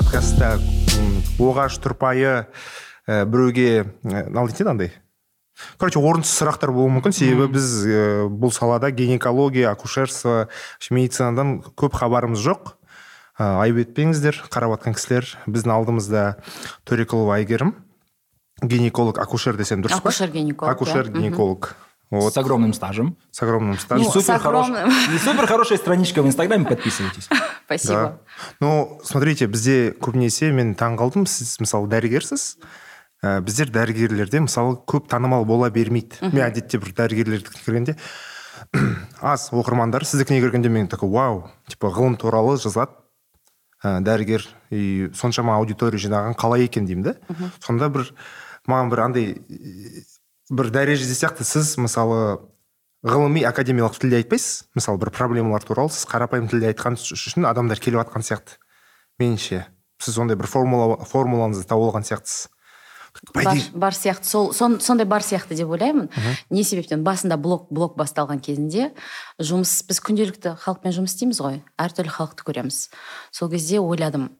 подкастта оғаш тұрпайы ә, біреуге қалай дейді андай? Короче орынсыз сұрақтар болуы мүмкін. Себебі біз ә, бұл салада гинекология акушерство медицинадан көп хабарымыз жоқ. Ә, айып етпеңіздер қарап жатқан кісілер біздің алдымызда төреқұлова әйгерім гинеколог акушер десем дұрыс па? Акушер гинеколог акушер гинеколог вот. С огромным стажем. С огромным стажем. Ну, и, супер огромным. Хорош... и супер хорошая страничка в Инстаграме, подписывайтесь. Спасибо. Да. Ну, смотрите, бізде көбінесе мен таң қалдым, сіз мысалы дәрігерсіз, ә, біздер дәрігерлерде мысалы көп танымал бола бермейді. Мен әдетте бір дәрігерлерді кіргенде аз оқырмандар сіздікіне кіргенде мен такой вау типа ғылым туралы жазады ә, дәрігер и соншама аудитория жинаған қалай екен деймін да сонда бір маған бір андай бір дәрежеде сияқты сіз мысалы ғылыми академиялық тілде айтпайсыз? Мысалы бір проблемалар туралы сіз қарапайым тілде айтқан үшін адамдар келіп жатқан сияқты. Меніңше сіз ондай бір формула формулаңызды тауып алған сияқтысыз. Бар, бар сияқты. Сол сон, сондай бар сияқты деп ойлаймын. Не себептен? Басында блог блог басталған кезінде жұмыс біз күнделікті халықпен жұмыс істейміз ғой. Әртүрлі халықты көреміз. Сол кезде ойладым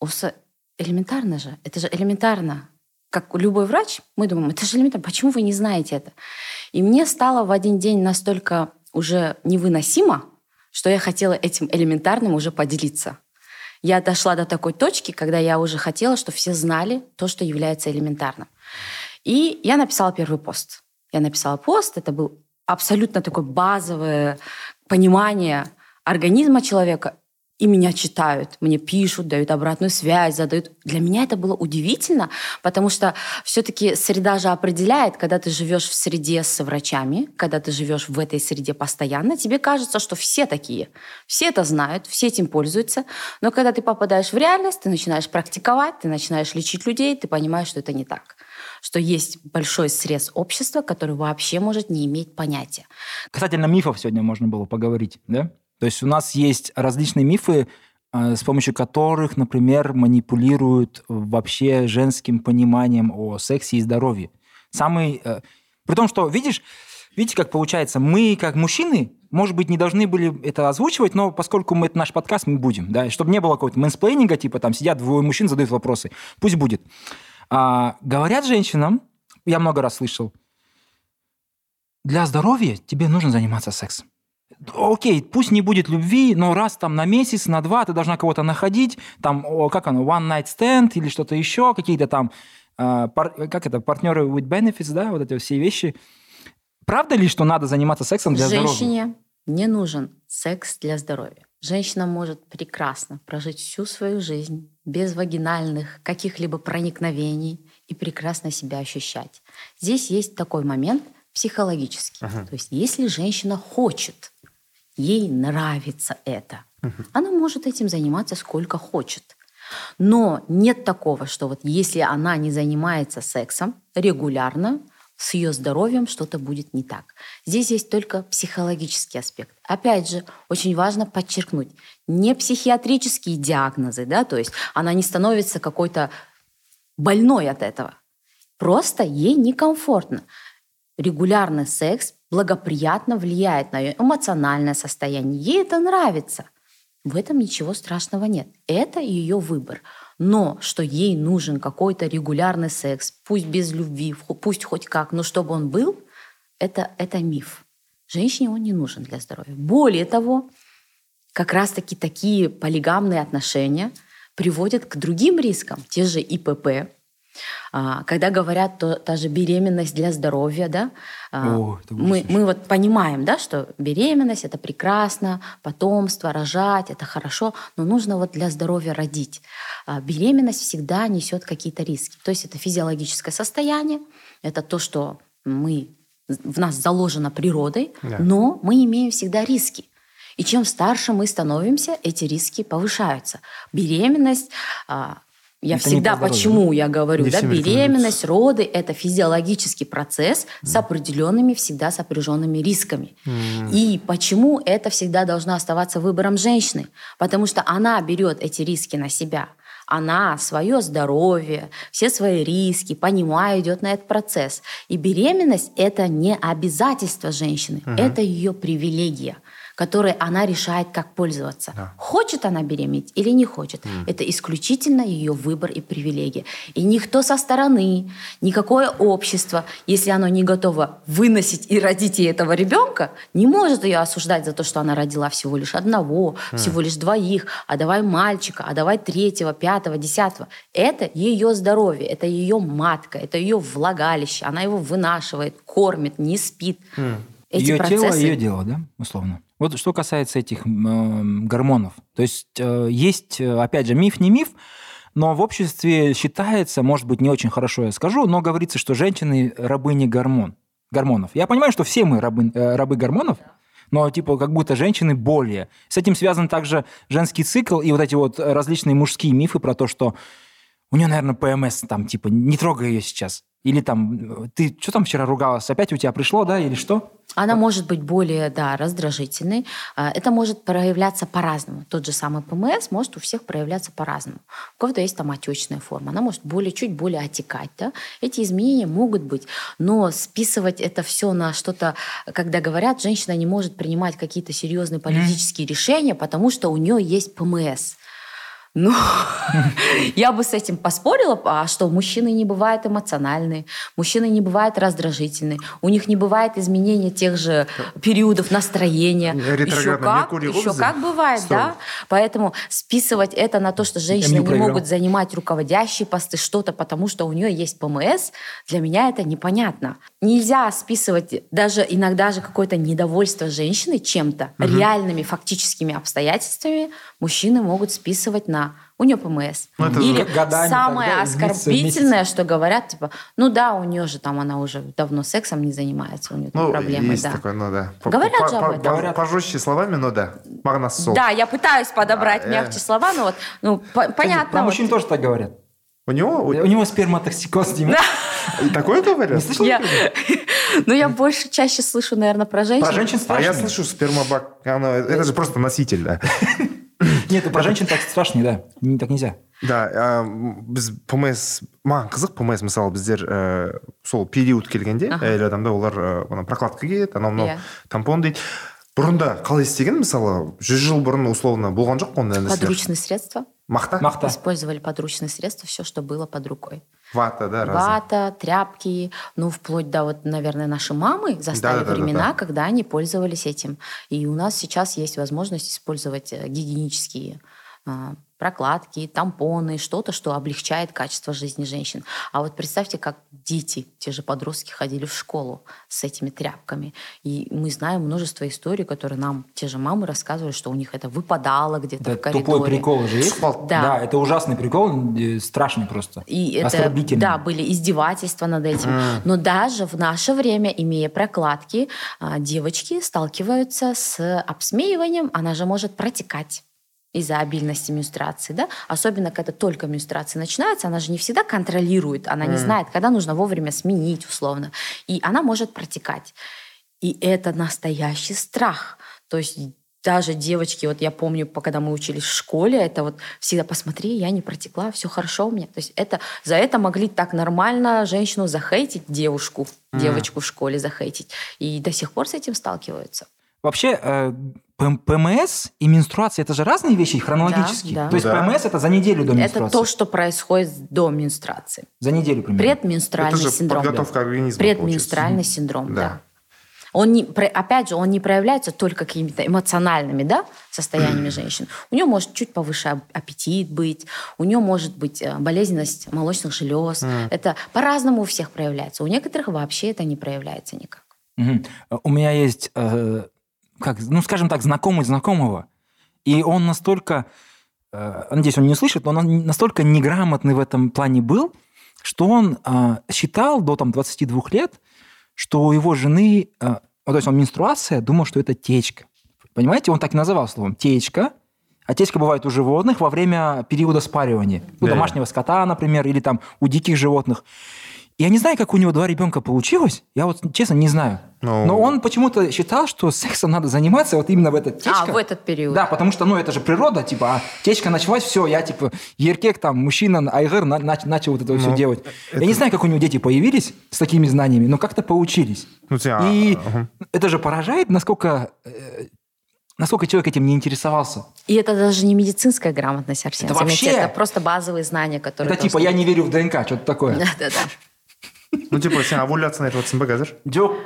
осы элементарно же? Это же элементарно. Как любой врач, мы думаем, это же элементарно, почему вы не знаете это? И мне стало в один день настолько уже невыносимо, что я хотела этим элементарным уже поделиться. Я дошла до такой точки, когда я уже хотела, чтобы все знали то, что является элементарным. И я написала первый пост. Я написала пост, это был абсолютно такое базовое понимание организма человека и меня читают, мне пишут, дают обратную связь, задают. Для меня это было удивительно, потому что все-таки среда же определяет, когда ты живешь в среде с врачами, когда ты живешь в этой среде постоянно, тебе кажется, что все такие, все это знают, все этим пользуются, но когда ты попадаешь в реальность, ты начинаешь практиковать, ты начинаешь лечить людей, ты понимаешь, что это не так что есть большой срез общества, который вообще может не иметь понятия. Касательно мифов сегодня можно было поговорить, да? То есть у нас есть различные мифы, э, с помощью которых, например, манипулируют вообще женским пониманием о сексе и здоровье. Самый... Э, при том, что, видишь, видите, как получается, мы, как мужчины, может быть, не должны были это озвучивать, но поскольку мы, это наш подкаст, мы будем, да, чтобы не было какого-то мэнсплейнинга, типа там сидят двое мужчин, задают вопросы. Пусть будет. А, говорят женщинам, я много раз слышал, для здоровья тебе нужно заниматься сексом окей, пусть не будет любви, но раз там на месяц, на два ты должна кого-то находить, там, как оно, one night stand или что-то еще, какие-то там, э, как это, партнеры with benefits, да, вот эти все вещи. Правда ли, что надо заниматься сексом для Женщине здоровья? Женщине не нужен секс для здоровья. Женщина может прекрасно прожить всю свою жизнь без вагинальных каких-либо проникновений и прекрасно себя ощущать. Здесь есть такой момент психологический. Uh-huh. То есть если женщина хочет ей нравится это. Угу. Она может этим заниматься сколько хочет. Но нет такого, что вот если она не занимается сексом регулярно, с ее здоровьем что-то будет не так. Здесь есть только психологический аспект. Опять же, очень важно подчеркнуть, не психиатрические диагнозы, да, то есть она не становится какой-то больной от этого. Просто ей некомфортно. Регулярный секс благоприятно влияет на ее эмоциональное состояние. Ей это нравится. В этом ничего страшного нет. Это ее выбор. Но что ей нужен какой-то регулярный секс, пусть без любви, пусть хоть как, но чтобы он был, это, это миф. Женщине он не нужен для здоровья. Более того, как раз-таки такие полигамные отношения приводят к другим рискам. Те же ИПП, когда говорят, то та же беременность для здоровья, да, а, О, мы, мы вот понимаем, да, что беременность это прекрасно, потомство, рожать это хорошо, но нужно вот для здоровья родить. А, беременность всегда несет какие-то риски. То есть это физиологическое состояние, это то, что мы в нас заложено природой, да. но мы имеем всегда риски. И чем старше мы становимся, эти риски повышаются. Беременность я это всегда, почему я говорю, да, беременность, роды – это физиологический процесс mm. с определенными, всегда сопряженными рисками. Mm. И почему это всегда должно оставаться выбором женщины? Потому что она берет эти риски на себя. Она свое здоровье, все свои риски, понимая, идет на этот процесс. И беременность – это не обязательство женщины, mm-hmm. это ее привилегия которой она решает, как пользоваться. Да. Хочет она беременеть или не хочет. Это исключительно ее выбор и привилегия. И никто со стороны, никакое общество, если оно не готово выносить и родить ей этого ребенка, не может ее осуждать за то, что она родила всего лишь одного, всего лишь двоих, а давай мальчика, а давай третьего, пятого, десятого. Это ее здоровье, это ее матка, это ее влагалище. Она его вынашивает, кормит, не спит. Эти ее тело, процессы- ее дело, да, условно. Вот что касается этих м, гормонов. То есть э, есть, э, опять же, миф не миф, но в обществе считается, может быть, не очень хорошо я скажу, но говорится, что женщины рабыни гормон, гормонов. Я понимаю, что все мы рабы, э, рабы гормонов, но типа как будто женщины более. С этим связан также женский цикл и вот эти вот различные мужские мифы про то, что у нее, наверное, ПМС, там, типа, не трогай ее сейчас. Или там, ты что там вчера ругалась, опять у тебя пришло, да, или что? Она может быть более, да, раздражительной. А, Это может проявляться по-разному. Тот же самый ПМС может у всех проявляться по-разному. У кого-то есть там отечная форма, она может более, чуть более отекать. Да? Эти изменения могут быть, но списывать это все на что-то, когда говорят, женщина не может принимать какие-то серьезные политические решения, потому что у нее есть ПМС. Ну, я бы с этим поспорила, а что мужчины не бывают эмоциональные, мужчины не бывают раздражительные, у них не бывает изменения тех же периодов настроения. Еще как, еще как бывает, да. Поэтому списывать это на то, что женщины не могут занимать руководящие посты, что-то, потому что у нее есть ПМС, для меня это непонятно. Нельзя списывать даже иногда же какое-то недовольство женщины чем-то, реальными фактическими обстоятельствами мужчины могут списывать на у нее ПМС. Ну, это Или годами самое оскорбительное, что говорят, типа, ну да, у нее же там она уже давно сексом не занимается, у нее там Ну, проблемы, есть да. такое, ну да. Говорят по- же об этом. по- Говорят. Пожестче словами, но да. Магнас сол. Да, я пытаюсь подобрать А, э. мягче слова, но вот, ну, по- понятно. Про вот. мужчин тоже так говорят. У него У него сперматоксикоз, Дима. и такое говорят? Не слышал? Я, ну, я больше чаще слышу, наверное, про женщин. Про женщин А я слышу спермобак. Это же просто носитель, да. Нет, про женщин так страшнее, да. Не- Так нельзя. да ә, біз пмс маған қызық пмс мысалы біздер ә, сол период келгенде әйел адамда олар ә, ана прокладка киеді анау мынау Иә. тампон дейді бұрында қалай істеген мысалы жүз жыл бұрын условно болған жоқ қой ондай нәрселер Подручные средства. мақта Махта. Использовали подручные средства, все, что было под рукой. Вата да разные. Вата, тряпки, ну, вплоть до, вот, наверное, наши мамы застали Да-да-да-да-да. времена, когда они пользовались этим. И у нас сейчас есть возможность использовать э, гигиенические а, прокладки, тампоны, что-то, что облегчает качество жизни женщин. А вот представьте, как дети, те же подростки, ходили в школу с этими тряпками. И мы знаем множество историй, которые нам те же мамы рассказывали, что у них это выпадало где-то Да, в коридоре. тупой прикол же есть. Да. Да, это ужасный прикол, э, страшный просто. И это, да, были издевательства над этим. Но даже в наше время, имея прокладки, а, девочки сталкиваются с обсмеиванием. Она же может протекать из-за обильности менструации, да? Особенно, когда только менструация начинается, она же не всегда контролирует, она не знает, когда нужно вовремя сменить, условно. И она может протекать. И это настоящий страх. То есть даже девочки, вот я помню, по- когда мы учились в школе, это вот всегда посмотри, я не протекла, все хорошо у меня. То есть это за это могли так нормально женщину захейтить, девушку, девочку в школе захейтить. И до сих пор с этим сталкиваются. Вообще, э, ПМ- ПМС и менструация это же разные вещи хронологически. Да, да. То есть Да. ПМС это за неделю до Это менструации. то, что происходит до менструации. За неделю примерно. Предменструальный Это же синдром. подготовка организма, Предменструальный синдром, Да. да. Он не, опять же, он не проявляется только какими-то эмоциональными да, состояниями женщин. У нее может чуть повыше ап- аппетит быть, у нее может быть э, болезненность молочных желез. Это по-разному у всех проявляется. У некоторых вообще это не проявляется никак. Мгм. У меня есть, э, как, ну, скажем так, знакомый знакомого, и он настолько, э, надеюсь, он не услышит, но он настолько неграмотный в этом плане был, что он э, считал до там, 22 лет, что у его жены, э, ну, то есть он менструация, думал, что это течка. Понимаете, он так и называл словом течка, а течка бывает у животных во время периода спаривания. У Да. домашнего скота, например, или там у диких животных. Я не знаю, как у него два ребенка получилось. Я вот, честно, не знаю. Ну. Но он почему-то считал, что сексом надо заниматься вот именно в этот течка. А, в этот период. Да, потому что, ну, это же природа, типа, а течка началась, все, я, типа, еркек, там, мужчина, айгыр, на- нач- начал вот это все Ну, делать. это- Я не знаю, как у него дети появились с такими знаниями, но как-то получились. Ну, тебя, И ага. это же поражает, насколько э, насколько человек этим не интересовался. И это даже не медицинская грамотность, Арсен. Это заметьте, вообще- Это просто базовые знания, которые... Это типа «я не верю в ДНК», что-то такое. Да-да-да. Ну типа сен овуляцияны айтып отырсың ба қазір Жоқ.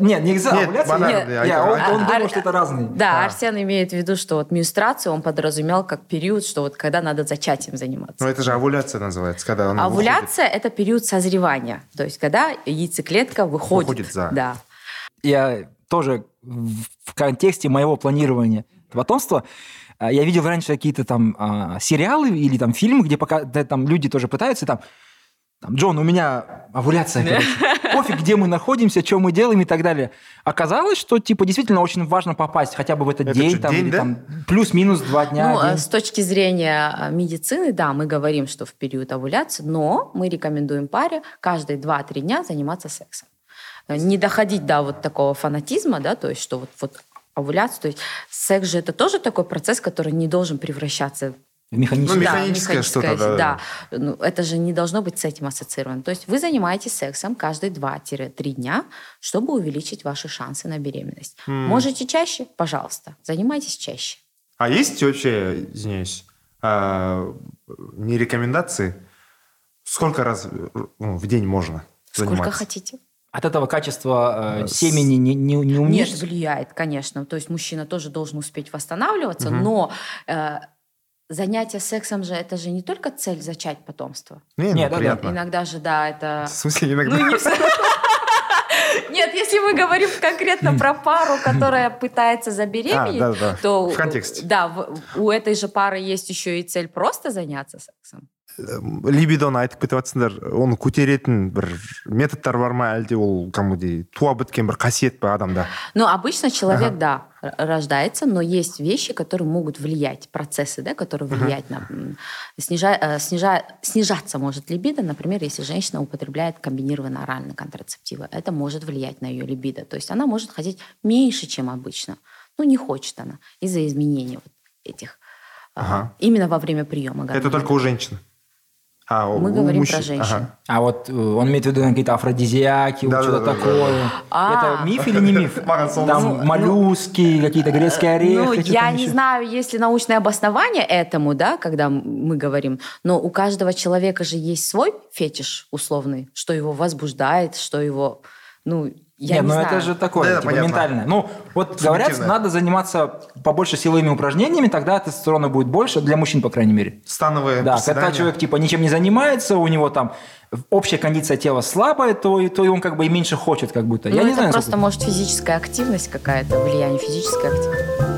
Нет. Нет, овуляция- Нет, я- он, а- он думал, что это разные. Да, А. Арсен имеет в виду, что вот менструацию он подразумевал как период, что вот когда надо зачатием заниматься. ну это же овуляция называется когда выходит. овуляция – это период созревания, то есть когда яйцеклетка выходит. Выходит за. Да. я тоже в контексте моего планирования потомства а, я видел раньше какие-то там а, сериалы или там фильмы, где пока да, там люди тоже пытаются там там, Джон, у меня овуляция, короче. Пофиг, где мы находимся, что мы делаем и так далее. Оказалось, что, типа, действительно очень важно попасть хотя бы в этот Это день, там, день, или да? там плюс-минус два дня. Ну, день. с точки зрения э, медицины, да, мы говорим, что в период овуляции, но мы рекомендуем паре каждые 2-3 дня заниматься сексом. Не доходить до вот такого фанатизма, да, то есть что вот, вот овуляцию, то есть секс же это тоже такой процесс, который не должен превращаться В механическом. Ну, Да, механическое что-то, да, да. Ну, это же не должно быть с этим ассоциировано. То есть вы занимаетесь сексом каждые 2-3 дня, чтобы увеличить ваши шансы на беременность. М. Можете чаще? Пожалуйста, занимайтесь чаще. а есть вообще извиняюсь а, не рекомендации сколько раз ну, в день можно Сколько заниматься хотите. От этого качество э, С- семени не, не, не Нет, уменьшится? влияет, конечно. То есть мужчина тоже должен успеть восстанавливаться, Мгм. но э, занятие сексом же это же не только цель зачать потомство. не, ну, Нет, да, приятно Иногда же, да, это... в смысле иногда Ну, не. Нет, если мы говорим конкретно про пару, которая пытается забеременеть, А, да, да. то В контексте. Да, у этой же пары есть еще и цель просто заняться сексом. либидоны айтып кетіп жатсыңдар оны көтеретін бір методтар бар ма әлде ол кәдімгідей туа біткен бір қасиет па адамда Но обычно человек, да, р- рождается, но есть вещи, которые могут влиять, процессы, да, которые влияют на... м, снижа- э, снижа- снижаться может либидо, например, если женщина употребляет комбинированные оральные контрацептивы. Это может влиять на ее либидо. То есть она может хотеть меньше, чем обычно. Ну, не хочет она из-за изменений вот этих. а, Ага. Именно во время приема это гормонов. только у женщин А Мы у говорим мужчин- про женщин. Ага. А вот э, он имеет в виду какие-то афродизиаки, Да, что-то да, да, да, такое. А. Это миф или не миф? Там Ну, моллюски, какие-то грецкие орехи. Ну, что я там не еще? знаю, есть ли научное обоснование этому, да, когда мы говорим, но у каждого человека же есть свой фетиш условный, что его возбуждает, что его, ну, я Нет, не ну знаю. это же такое, Да, типа понятно. ментальное. Ну, вот говорят, надо заниматься побольше силовыми упражнениями, тогда тестостерона будет больше, для мужчин, по крайней мере. становые Да, приседания. когда человек типа ничем не занимается, у него там общая кондиция тела слабая, то, и- то и он как бы и меньше хочет как будто. Ну, Я не это знаю, просто сколько- может физическая активность какая-то, влияние физической активности.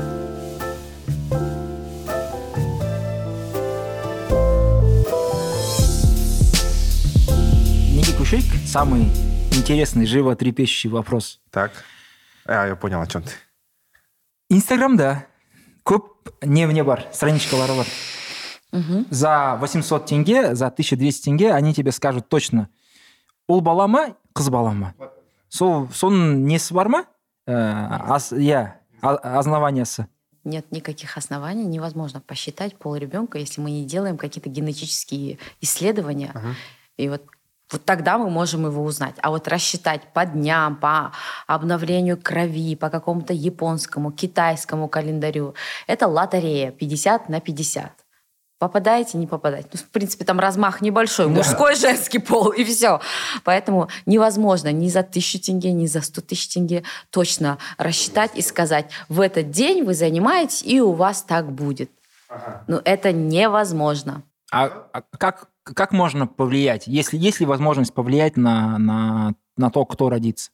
Ники Кушейк, самый интересный, животрепещущий вопрос. так а я понял о чем ты Инстаграмда көп не не бар страничкалары бар Мгм. за 800 тенге за 1200 тенге они тебе скажут точно ұл бала ма қыз бала ма сол соның несі бар ма Э, аз- иә а- основаниясы Нет никаких оснований, невозможно посчитать пол ребенка, если мы не делаем какие-то генетические исследования. Ага. И вот, вот тогда мы можем его узнать. А вот рассчитать по дням, по обновлению крови, по какому-то японскому, китайскому календарю, это лотерея 50 на 50. Попадаете, не попадаете. Ну, в принципе, там размах небольшой, Да. мужской, женский пол, и все. Поэтому невозможно ни за тысячу тенге, ни за сто тысяч тенге точно рассчитать и сказать, в этот день вы занимаетесь, и у вас так будет. Ну, это невозможно. а, а как как можно повлиять если есть ли возможность повлиять на на на то кто родится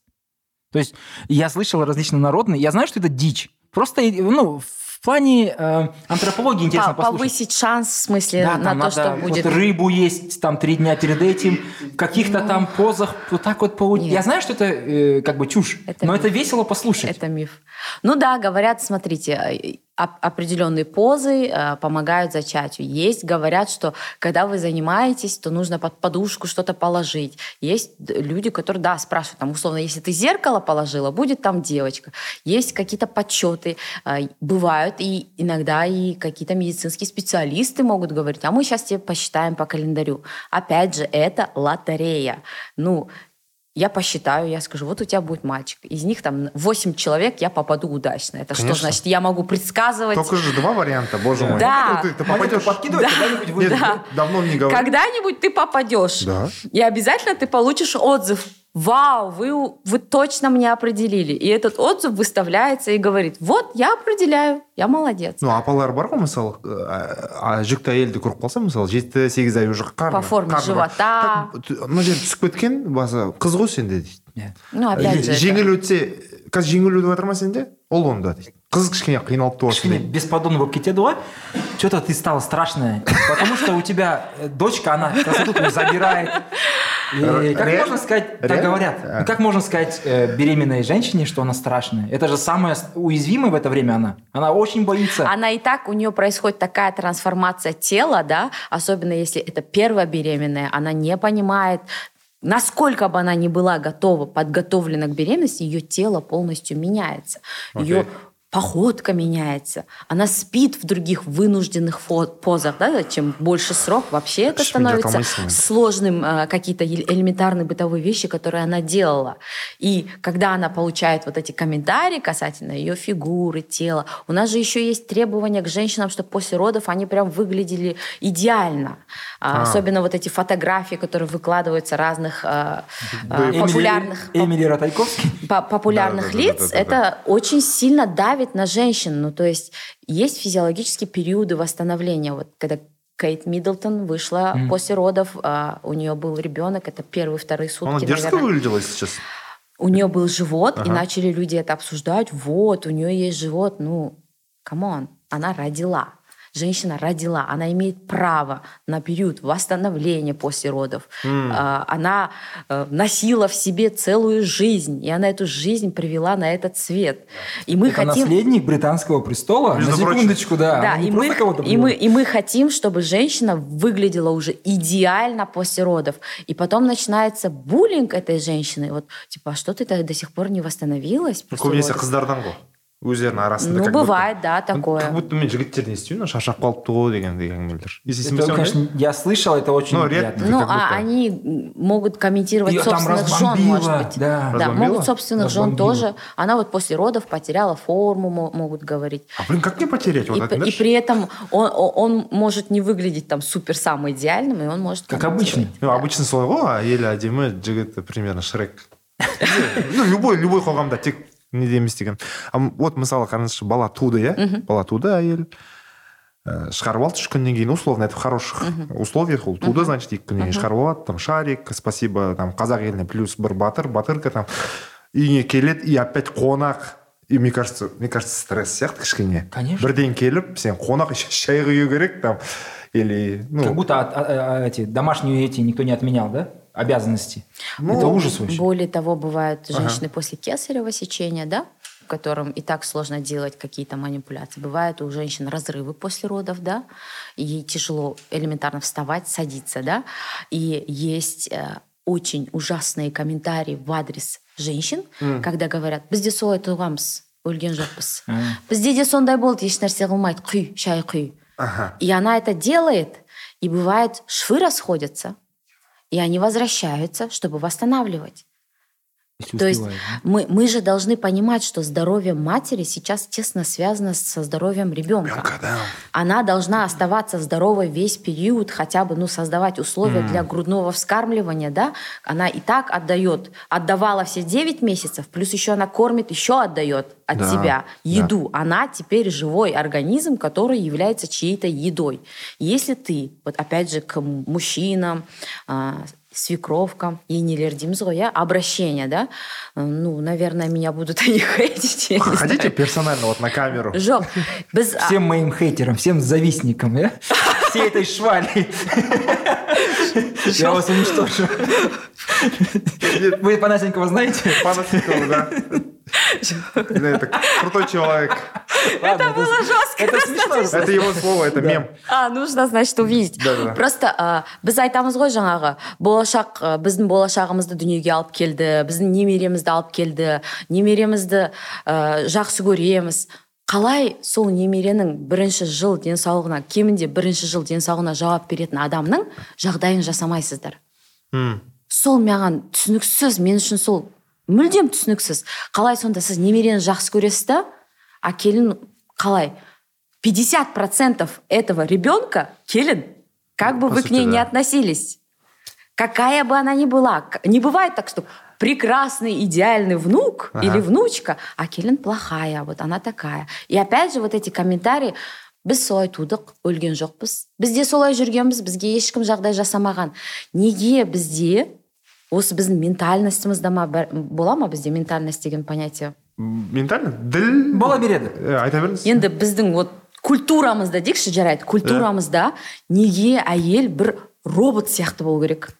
то есть я слышал различные народные я знаю что это дичь просто ну в плане э, антропологии интересно По- послушать повысить шанс, в смысле, Да, на то, что вот будет. рыбу есть там три дня перед этим, в каких-то там позах вот так вот по... Нет. Я знаю, что это э, как бы чушь, Это но миф. это весело послушать. Это миф. Ну да, говорят, смотрите, определенные позы э, помогают зачатию. Есть, говорят, что когда вы занимаетесь, то нужно под подушку что-то положить. Есть люди, которые, да, спрашивают, там, условно, если ты зеркало положила, будет там девочка. Есть какие-то подсчеты, э, бывают, и иногда и какие-то медицинские специалисты могут говорить, а мы сейчас тебе посчитаем по календарю. Опять же, это лотерея. Ну, я посчитаю, я скажу, вот у тебя будет мальчик. Из них там 8 человек я попаду удачно. Это Конечно. что значит? Я могу предсказывать. Только же два варианта, боже мой. Да. Ну, Ты, ты попадешь... подкидывает, Да. когда-нибудь вы- Да. давно не говорил. Когда-нибудь ты попадешь. Да. И обязательно ты получишь отзыв. Вау, вы, вы точно меня определили. И этот отзыв выставляется и говорит, вот, я определяю, я молодец. ну апалар бар ғой мысалы ә, жүкті әйелді көріп қалса мысалы жеті сегіз ай уже қарны По форме живота. Мына жер түсіп кеткен басы қыз ғой сенде дейді Иә. Ну, опять же, это- жеңіл өтсе қазір жеңіл өтіп жатыр ма сенде ол онда дейді қыз кішкене қиналып туасың Кішкене дейді бесподобно болып кетеді ғой что-то ты стала страшная потому что у тебя э, дочка она красоту твою забирает И как Реально? можно сказать так Реально? говорят А. И как можно сказать э, беременной женщине что она страшная это же самая с- уязвимая в это время она она очень боится Она и так, у нее происходит такая трансформация тела, да, особенно если это первая беременная, она не понимает, насколько бы она ни была готова, подготовлена к беременности, ее тело полностью меняется. Ее Окей. Походка меняется, она спит в других вынужденных позах, да, чем больше срок, вообще это становится сложным э, какие-то элементарные бытовые вещи, которые она делала. И когда она получает вот эти комментарии касательно ее фигуры, тела, у нас же еще есть требования к женщинам, чтобы после родов они прям выглядели идеально. А, А. Особенно вот эти фотографии, которые выкладываются разных э, э, Эмили- популярных Эмили Ратайковский по- популярных лиц, это очень сильно давит на женщин. Ну, то есть есть физиологические периоды восстановления. Вот когда Кейт Миддлтон вышла Мгм. после родов, а, у нее был ребенок, это первые, вторые сутки, она дерзко наверное. выглядела сейчас У нее был живот, и Ага. начали люди это обсуждать. Вот, у нее есть живот. Ну, come on, она родила. Женщина родила, она имеет право на период восстановления после родов. А, Она э, носила в себе целую жизнь, и она эту жизнь привела на этот свет. И мы это хотим... наследник британского престола Между на прочим. секундочку да, Да, и мы, и, мы, и мы хотим, чтобы женщина выглядела уже идеально после родов. И потом начинается буллинг этой женщины. Вот, типа, а что ты до сих пор не восстановилась после родов?» қыздардан ғой өздерінің арасында Ну, как будто- бывает, да, такое. как будто мен жігіттерден естимін шаршап қалыпты ғой дегендей әңгімелер естисің бе Это, соны? конечно, я слышал, это очень Ну, неприятно. редко. Ну, как будто- а они могут комментировать Её там собственных жен, разбомбило, может быть. да. Да, Разбомбило? могут собственных жен Разбомбило. тоже. Она вот после родов потеряла форму, мо- могут говорить. а блин как не потерять вот И, это п- и при этом он, о- он может не выглядеть там супер самым идеальным, и он может... Как комментировать. обычно. ну обычно солай ғой әйелі әдемі жігіті примерно шрек ну любой любой қоғамда тек неде емес деген. А вот мысалы қараңызшы бала туды иә? Бала туды әйел ә, шығарып алды үш күннен кейін условно это в хороших условиях. Ол туды значит екі күннен кейін шығарып алады там шарик спасибо там қазақ еліне плюс бір батыр батырка там. Үйіне келеді и опять қонақ. И мне кажется мне кажется стресс сияқты кішкене. Конечно. бірден келіп сен қонақ еще шай құю керек там. Или ну Как будто эти домашние эти никто не отменял, да? Обязанности. Ну, это ужас вообще. Более того, бывают Ага. женщины после кесарево сечения, да, которым и так сложно делать какие-то манипуляции. Бывают у женщин разрывы после родов, да, и ей тяжело элементарно вставать, садиться, да, и есть э, очень ужасные комментарии в адрес женщин, когда говорят «бізде солай туғанбыз өлген жоқпыз А. бізде де сондай болды ешнәрсе қылмайды құй шай құй ага и она это делает, и бывает, швы расходятся, и они возвращаются, чтобы восстанавливать. Если То есть успевает, да. мы, мы же должны понимать, что здоровье матери сейчас тесно связано со здоровьем ребенка. Ребенка, да. Она должна оставаться здоровой весь период, хотя бы ну, создавать условия для грудного вскармливания. Да? Она и так отдает, отдавала все 9 месяцев, плюс еще она кормит, еще отдает от Да, себя да. еду. Она теперь живой организм, который является чьей-то едой. Если ты, вот опять же, к мужчинам, а, свекровкам, енелердейміз ғой, иә, обращение, да, ну, наверное, меня будут они хейтить. я Хотите знаю. персонально вот на камеру? Жоқ, біз а, Всем моим хейтерам, всем завистникам, да? Всей этой швали. Я вас уничтожу. Вы Панасенкова знаете? Панасенкова, да. Это крутой человек. Это было жестко, Это смешно. Это его слово, это Да. мем. А, нужно, значит, увидеть. Просто а, біз айтамыз ғой жаңағы болашақ біздің болашағымызды дүниеге алып келді біздің немеремізді алып келді немеремізді а, жақсы көреміз қалай сол немеренің бірінші жыл денсаулығына кемінде бірінші жыл денсаулығына жауап беретін адамның жағдайын жасамайсыздар М. сол маған түсініксіз мен үшін сол мүлдем түсініксіз қалай сонда сіз немерені жақсы көресіз да а келін қалай 50 процентов этого ребенка келін как бы По вы к сути, ней не да. относились какая бы она ни была К- не бывает так что прекрасный идеальный внук Ага. или внучка а келін плохая вот она такая и опять же вот эти комментарии біз солай тудық өлген жоқпыз. Біз де солай жүргенбіз бізге ешкім жағдай жасамаған. Неге бізде? Осы біздің ментальностімізде ма бола ма бізде ментальность деген понятие? Ментально? Діл. Бола береді. Айта беріңіз. Енді біздің вот культурамызда дейікші жарайды культурамызда неге әйел бір робот сияқты болу керек?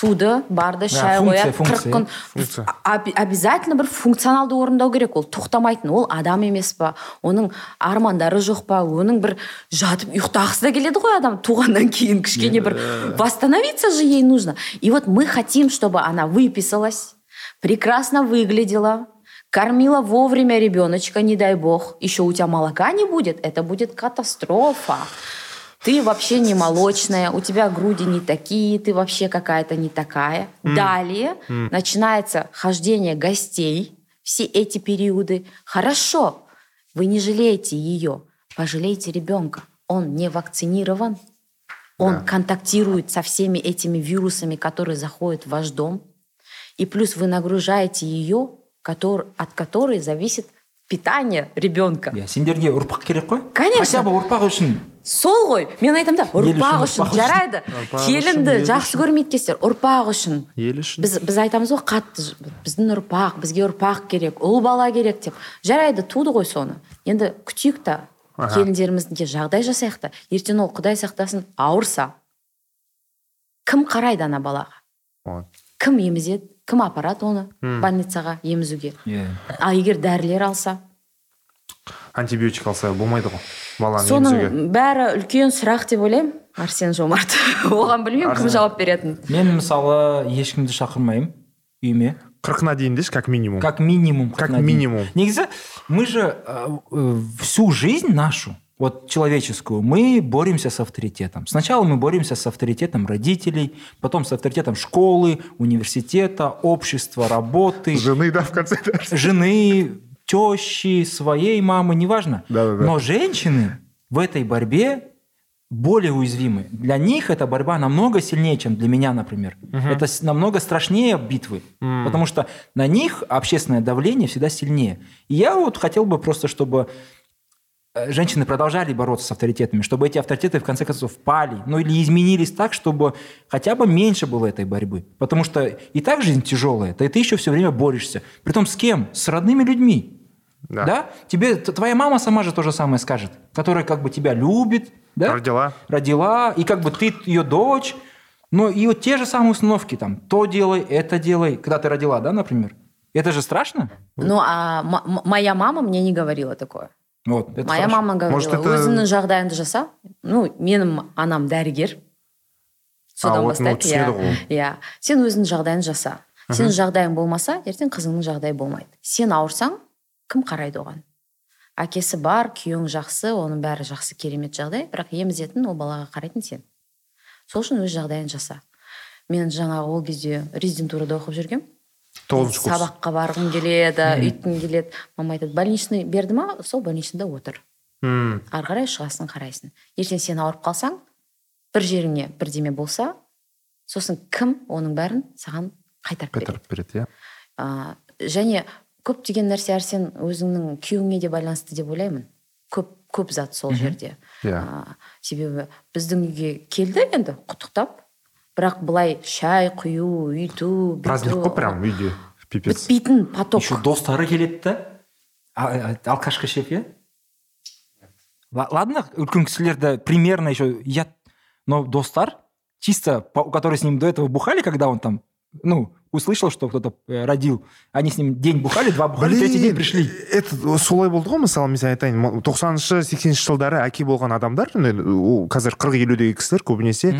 туды барды шай функция, қояды функция, қырық күн функция. Об- обязательно бір функционалды орындау керек ол тоқтамайтын ол адам емес па оның армандары жоқ па оның бір жатып ұйықтағысы да келеді ғой адам туғаннан кейін кішкене бір восстановиться же ей нужно и вот мы хотим чтобы она выписалась прекрасно выглядела кормила вовремя ребеночка не дай бог еще у тебя молока не будет это будет катастрофа ты вообще не молочная, у тебя груди не такие, ты вообще какая-то не такая. Далее начинается хождение гостей, все эти периоды. Хорошо, вы не жалеете ее, пожалейте ребенка. Он не вакцинирован, он Да. контактирует со всеми этими вирусами, которые заходят в ваш дом. И плюс вы нагружаете ее, котор- от которой зависит питание ребенка. иә сендерге ұрпақ керек қой Конечно. хотя бы ұрпақ үшін сол ғой. Мен айтамын да ұрпақ үшін жарайды. Келінді жақсы көрмейді екенсіздер ұрпақ үшін. Ел үшін. Біз біз айтамыз ғой қатты біздің ұрпақ бізге ұрпақ керек ұл бала керек деп. Жарайды туды ғой соны. Енді күтейік та келіндерімізге жағдай жасайық та ертең ол құдай сақтасын ауырса. Кім қарайды ана балаға? Кім емізеді? Кім апарады оны? Больницаға емізуге. Иә. А егер дәрілер алса? антибиотик алса болмайды ғой баланы соның емізуге бәрі үлкен сұрақ деп ойлаймын арсен жомарт оған білмеймін кім Арсен. жауап беретінін мен мысалы ешкімді шақырмаймын үйіме қырқына дейін деші как минимум как минимум Как на день. минимум. негізі мы же э, э, всю жизнь нашу вот человеческую мы боремся с авторитетом сначала мы боремся с авторитетом родителей потом с авторитетом школы университета общества работы жены да в конце жены тещи своей мамы неважно Да-да-да. но женщины в этой борьбе более уязвимы. Для них эта борьба намного сильнее, чем для меня, например. Это с- намного страшнее битвы, потому что на них общественное давление всегда сильнее. И я вот хотел бы просто, чтобы э, женщины продолжали бороться с авторитетами, чтобы эти авторитеты в конце концов пали, ну или изменились так, чтобы хотя бы меньше было этой борьбы. Потому что и так жизнь тяжелая, да и ты еще все время борешься. Притом с кем? С родными людьми. Да. Да. Тебе т- твоя мама сама же то же самое скажет, которая как бы тебя любит, да? Родила. Родила, и как бы ты ее дочь. Но и вот те же самые установки, там, то делай, это делай, когда ты родила, да, например. Это же страшно. ну а м- м- моя мама мне не говорила такое Вот, это моя хорошо. мама говорила Может, это- өзіңнің жағдайыңды жаса ну менің анам дәрігер содан вот, ну, бастайды түсінеді иә ғой ол. иә сен өзіңнің жағдайыңды жаса сенің жағдайың болмаса ертең қызыңның жағдайы болмайды сен ауырсаң кім қарайды оған? Әкесі бар күйеуің жақсы оның бәрі жақсы керемет жағдай. Бірақ емізетін ол балаға қарайтын сен. Сол үшін өз жағдайын жаса. Мен жаңағы ол кезде резидентурада оқып жүргенмін тоғызыншы курс. Сабаққа барғым келеді өйткім келеді. Мама айтады больничный берді ма? Сол больничныйда отыр. М, ары қарай шығасың қарайсың. Ертең сен ауырып қалсаң бір жеріңе бірдеме болса сосын кім оның бәрін саған қайтарып береді. Қайтарып береді иә. Және көптеген нәрсе әрсен өзіңнің күйеуіңе де байланысты деп ойлаймын. Көп көп зат сол жерде. Иә. А, себебі біздің үйге келді енді құттықтап. Бірақ былай шай құю үйту праздник қой прям үйде? Пипец. бітпейтін поток. Еще достары келеді да? Алкашка ішіп иә? Ла- ладно үлкен кісілерді примерно еще я но достар чисто которые с ним до этого бухали когда он там ну услышал что кто-то э, родил. Они с ним день бухали два бухали третий день пришли. это солай болды ғой мысалы мен саған айтайын. Тоқсаныншы сексенінші жылдары әке болған адамдар қазір қырық елудегі кісілер көбінесе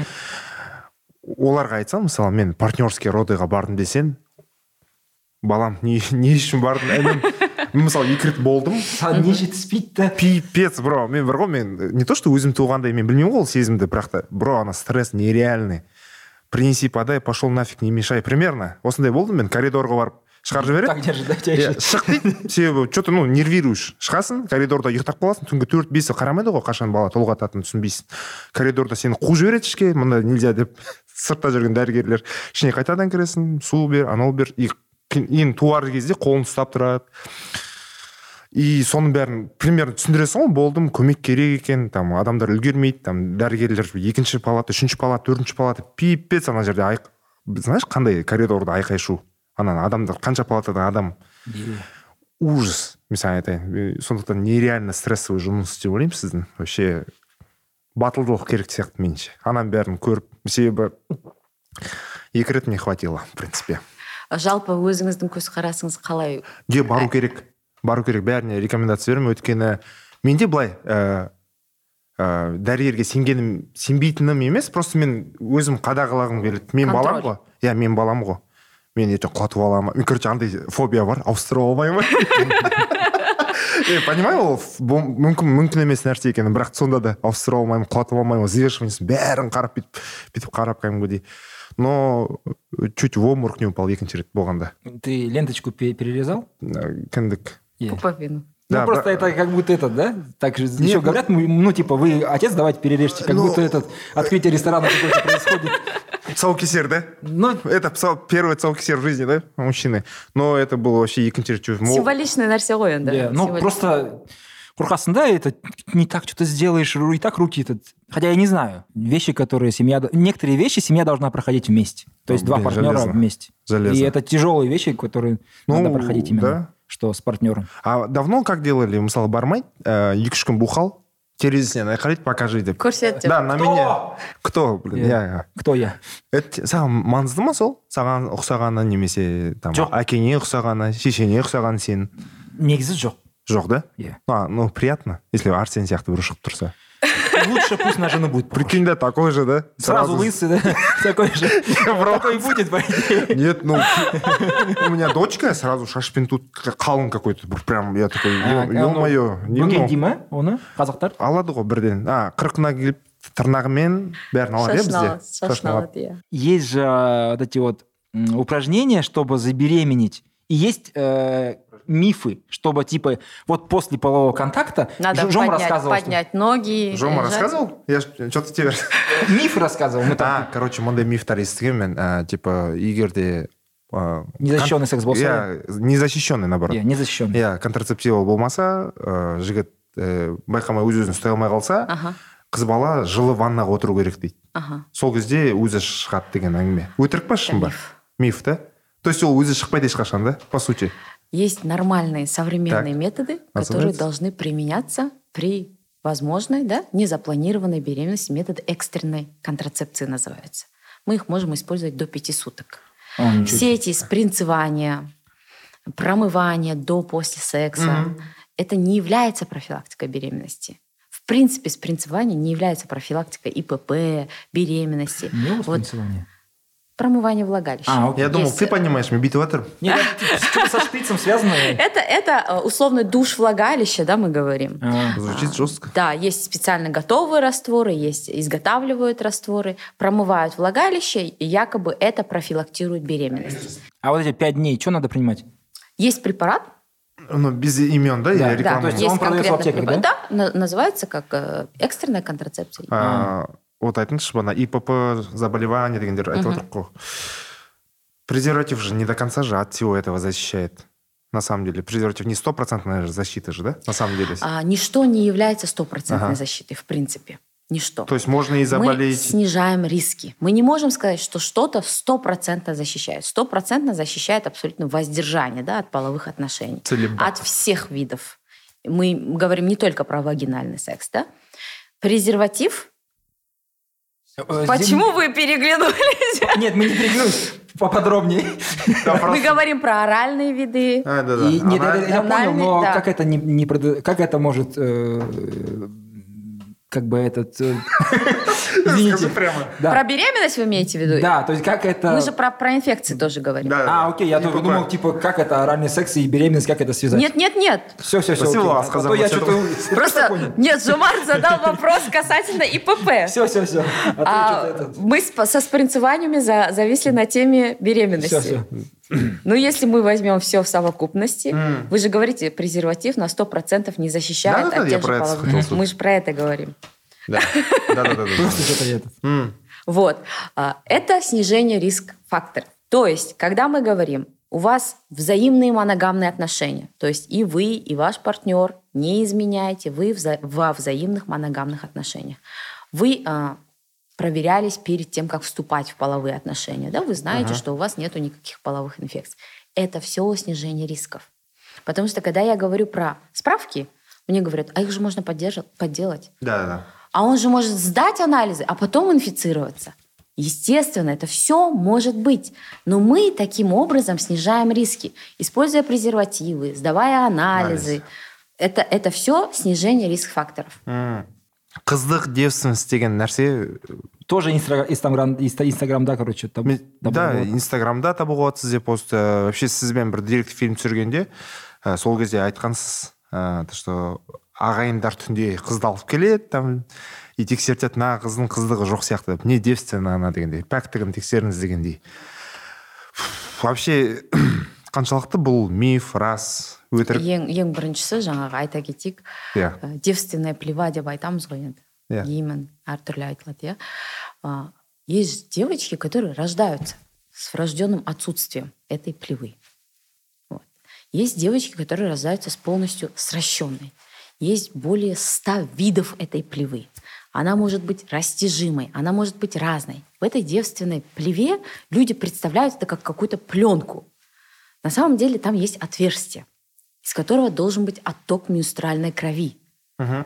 оларға айтсам мысалы мен партнерский родыға бардым десең балам не, не үшін бардың? Мен мысалы екі рет болдым. Саған не жетіспейді да? Пипец бро мен бар ғой мен не то что өзім туғандай мен білмеймін ғой ол сезімді бірақ та бро ана стресс нереальный принеси подай пошел нафиг не мешай. Примерно. Осындай болды мен коридорға барып шығарып жібереді Так держи, иә шық дейді себебі че то ну нервируешь. Шығасың коридорда ұйықтап қаласың түнгі төрт бесі қарамайды ғой қашан бала толғататынын түсінбейсің. Коридорда сені қуып жібереді ішке мында нельзя деп сыртта жүрген дәрігерлер. Ішіне қайтадан кіресің су бер анау бер и ең туар кезде қолын ұстап тұрады. И соның бәрін примерно түсіндіресің ғой болдым көмек керек екен там адамдар үлгермейді там дәрігерлер екінші палата үшінші палата төртінші палата пипец ана жерде айқ знаешь қандай коридорда айқай шу ана адамдар қанша палатада адам? Ужас. Мен саған айтайын сондықтан нереально стрессовый жұмыс деп ойлаймын сіздің. Вообще батылдылық керек сияқты меніңше. Ананың бәрін көріп себебі екі рет мне хватило в принципе. Жалпы өзіңіздің көзқарасыңыз қалай? Де бару керек. Бару керек бәріне рекомендация беремін. Өйткені менде былай ә, ә, дәрігерге сенгенім сенбейтінім емес просто мен өзім қадағалағым келеді мен балам ғой. Иә мен балам ғой. Мен ертең құлатып аламын мен короче андай фобия бар ауыстырып алмаймын. Е понимаю ол мүмкін мүмкін емес нәрсе екенін бірақ сонда да ауыстырып алмаймын құлатып алмаймын взвешиваниесін бәрін қарап бүйтіп бүйтіп қарап кәдімгідей но чуть в обморок не упал екінші рет болғанда. Ты ленточку пе- перерезал? Ә, кіндік. Е. пуповину Ну, Да, просто бра- это как будто этот, да? Так же еще Нет, говорят, ну, ну, типа, вы, отец, давайте перережьте, как Ну- будто этот открытие ресторана какое-то происходит. тұсаукесер да Ну, это пса- первый тұсаукесер в жизни да у мужчины но это было вообще екінші рет чуть- мо- символичный нәрсе ғой енді да, ну, Символичный. просто қорқасың да, это не так что-то сделаешь, и так руки этот... Хотя я не знаю, вещи, которые семья... д- Некоторые вещи семья должна проходить вместе. То есть Ну, два блин, партнера железно. вместе. Железно. И это тяжелые вещи, которые Ну, надо проходить именно, да. Что с партнером. а давно как делали мысалы бармай ә, екі үш күн бухал терезесінен айқайлайды покажи деп көрсет деп да на меня кто блин Иә. иә Кто я? это саған маңызды ма сол саған ұқсағаны немесе там Жоқ. әкеңе ұқсағаны шешеңе ұқсағаны сенің Негізі жоқ. жоқ да Иә. а, ну приятно если арсен сияқты біреу шығып тұрса Лучше пусть на жену будет похож. прикинь да такой же да Сразу лысый, да? Такой же. Такой и будет, по идее. Нет, ну, у меня дочка сразу шашпен тут қалың какой-то прям я такой А, ё-моё не Бөген ну, дей ма оны қазақтар? алады ғой бірден а қырқына келіп тырнағымен бәрін алады иә шашын алады бізде шашын Шашын алады. алады иә Есть же э, вот эти вот м, упражнения, чтобы забеременеть. И есть э, мифы, чтобы типа вот после полового контакта надо Ж- Жома поднять, рассказывал, что- поднять ноги жома лежать. рассказывал я что-то тебе миф рассказывал. Мы а там короче мындай мифтар естігенмін ә, типа егер де ә, Незащищенный секс болса иә незащищенный наоборот иә, не защищен. иә контрацептива болмаса ә, жігіт ә, байқамай өз өзін ұстай алмай қалса аха қыз бала жылы ваннаға отыру керек дейді аха сол кезде өзі шығады деген әңгіме өтірік па шын ба миф. миф да то есть ол өзі шықпайды ешқашан да по сути Есть нормальные современные Так. методы, которые должны применяться при возможной, да, незапланированной беременности. Метод экстренной контрацепции называется. Мы их можем использовать до пяти суток. О, Все эти спринцевания, промывание до после секса, это не является профилактикой беременности. В принципе, спринцевание не является профилактикой ИПП, беременности. Не Вот спонсирование. Промывание влагалища. А, окей. я думал Есть. ты понимаешь мен бүйтіп жатырмын Нет, это что-то со шприцем связано. Это, это э, условный душ влагалища, да, мы говорим. А, звучит жестко Да, есть специально готовые растворы, есть изготавливают растворы, промывают влагалище, и якобы это профилактирует беременность. А вот эти пять дней, что надо принимать? Есть препарат, ну без имен да Да, или да, реклама то есть есть он продается в аптеках, препарат, да? на- называется как э, экстренная контрацепция. а, вот айтыңызшы бана ипп заболевание дегендер айтып отырмық қой презерватив же не до конца же от всего этого защищает на самом деле презерватив не стопроцентная защита же да на самом деле А, ничто не является стопроцентной Ага. защитой, в принципе. Ничто. то есть можно и Мы заболеть снижаем риски. Мы не можем сказать, что что-то стопроцентно защищает. Стопроцентно защищает абсолютно воздержание да, от половых отношений. Целебат. От всех видов. Мы говорим не только про вагинальный секс. Да? Презерватив. Э, Почему вы переглянулись? Нет, мы не переглянулись. Поподробнее. Мы говорим про оральные виды. А, да, да. И- Нет, я- я понял, но да. как это не, не прода- как это может э, как бы этот э, Извините. прямо. Да. Про беременность вы имеете в виду? Да, то есть как это... Мы же про, про инфекции тоже говорим. Да, А, окей, я только думал, типа, как это оральный секс и беременность, как это связать? Нет, нет, нет. Все, все, все. Спасибо, то я что-то... Просто, нет, Жумар задал вопрос касательно ИПП. Все, все, все. А А, мы со спринцеваниями за- зависли на теме беременности. Все, все. Ну, если мы возьмем все в совокупности, вы же говорите, презерватив на 100% не защищает Да-да-да, от я тех же сказать. Мы же про это говорим. Да, да, да, да. Просто что-то. Вот. А, Это снижение риск-фактора. То есть, когда мы говорим, у вас взаимные моногамные отношения, то есть и вы, и ваш партнер не изменяете, вы вза- во взаимных моногамных отношениях. Вы а, проверялись перед тем, как вступать в половые отношения. Да, вы знаете, что у вас нету никаких половых инфекций. Это все снижение рисков. Потому что когда я говорю про справки, мне говорят, а их же можно подделать. Да, да. А он же может сдать анализы, а потом инфицироваться. Естественно, это все может быть. Но мы таким образом снижаем риски, используя презервативы, сдавая анализы. Анализ. Это, это все снижение риск-факторов. М. қыздық девственность деген нәрсе Тоже инстаграм, инстаграм, инста- инстаграмда, короче, да инстаграмда табуға болады сізде пост. Э, вообще сізбен бір деректі фильм түсіргенде э, сол кезде айтқансыз. Э, то что ағайындар түнде қызды алып келеді там и тексертеді мына қыздың қыздығы жоқ сияқты деп. Не девственна ана дегендей. Пәктігін тексеріңіз дегендей. Вообще қаншалықты бұл миф рас. өтірік ең, ең біріншісі жаңағы айта кетейік иә ә, девственная плева деп айтамыз ғой енді Иә. гейман әртүрлі айтылады иә А, есть девочки которые рождаются с врожденным отсутствием этой плевы Вот. есть девочки которые рождаются с полностью сращенной есть более ста видов этой плевы она может быть растяжимой, она может быть разной. В этой девственной плеве люди представляют это как какую-то пленку. На самом деле там есть отверстие, из которого должен быть отток менструальной крови. Мгм.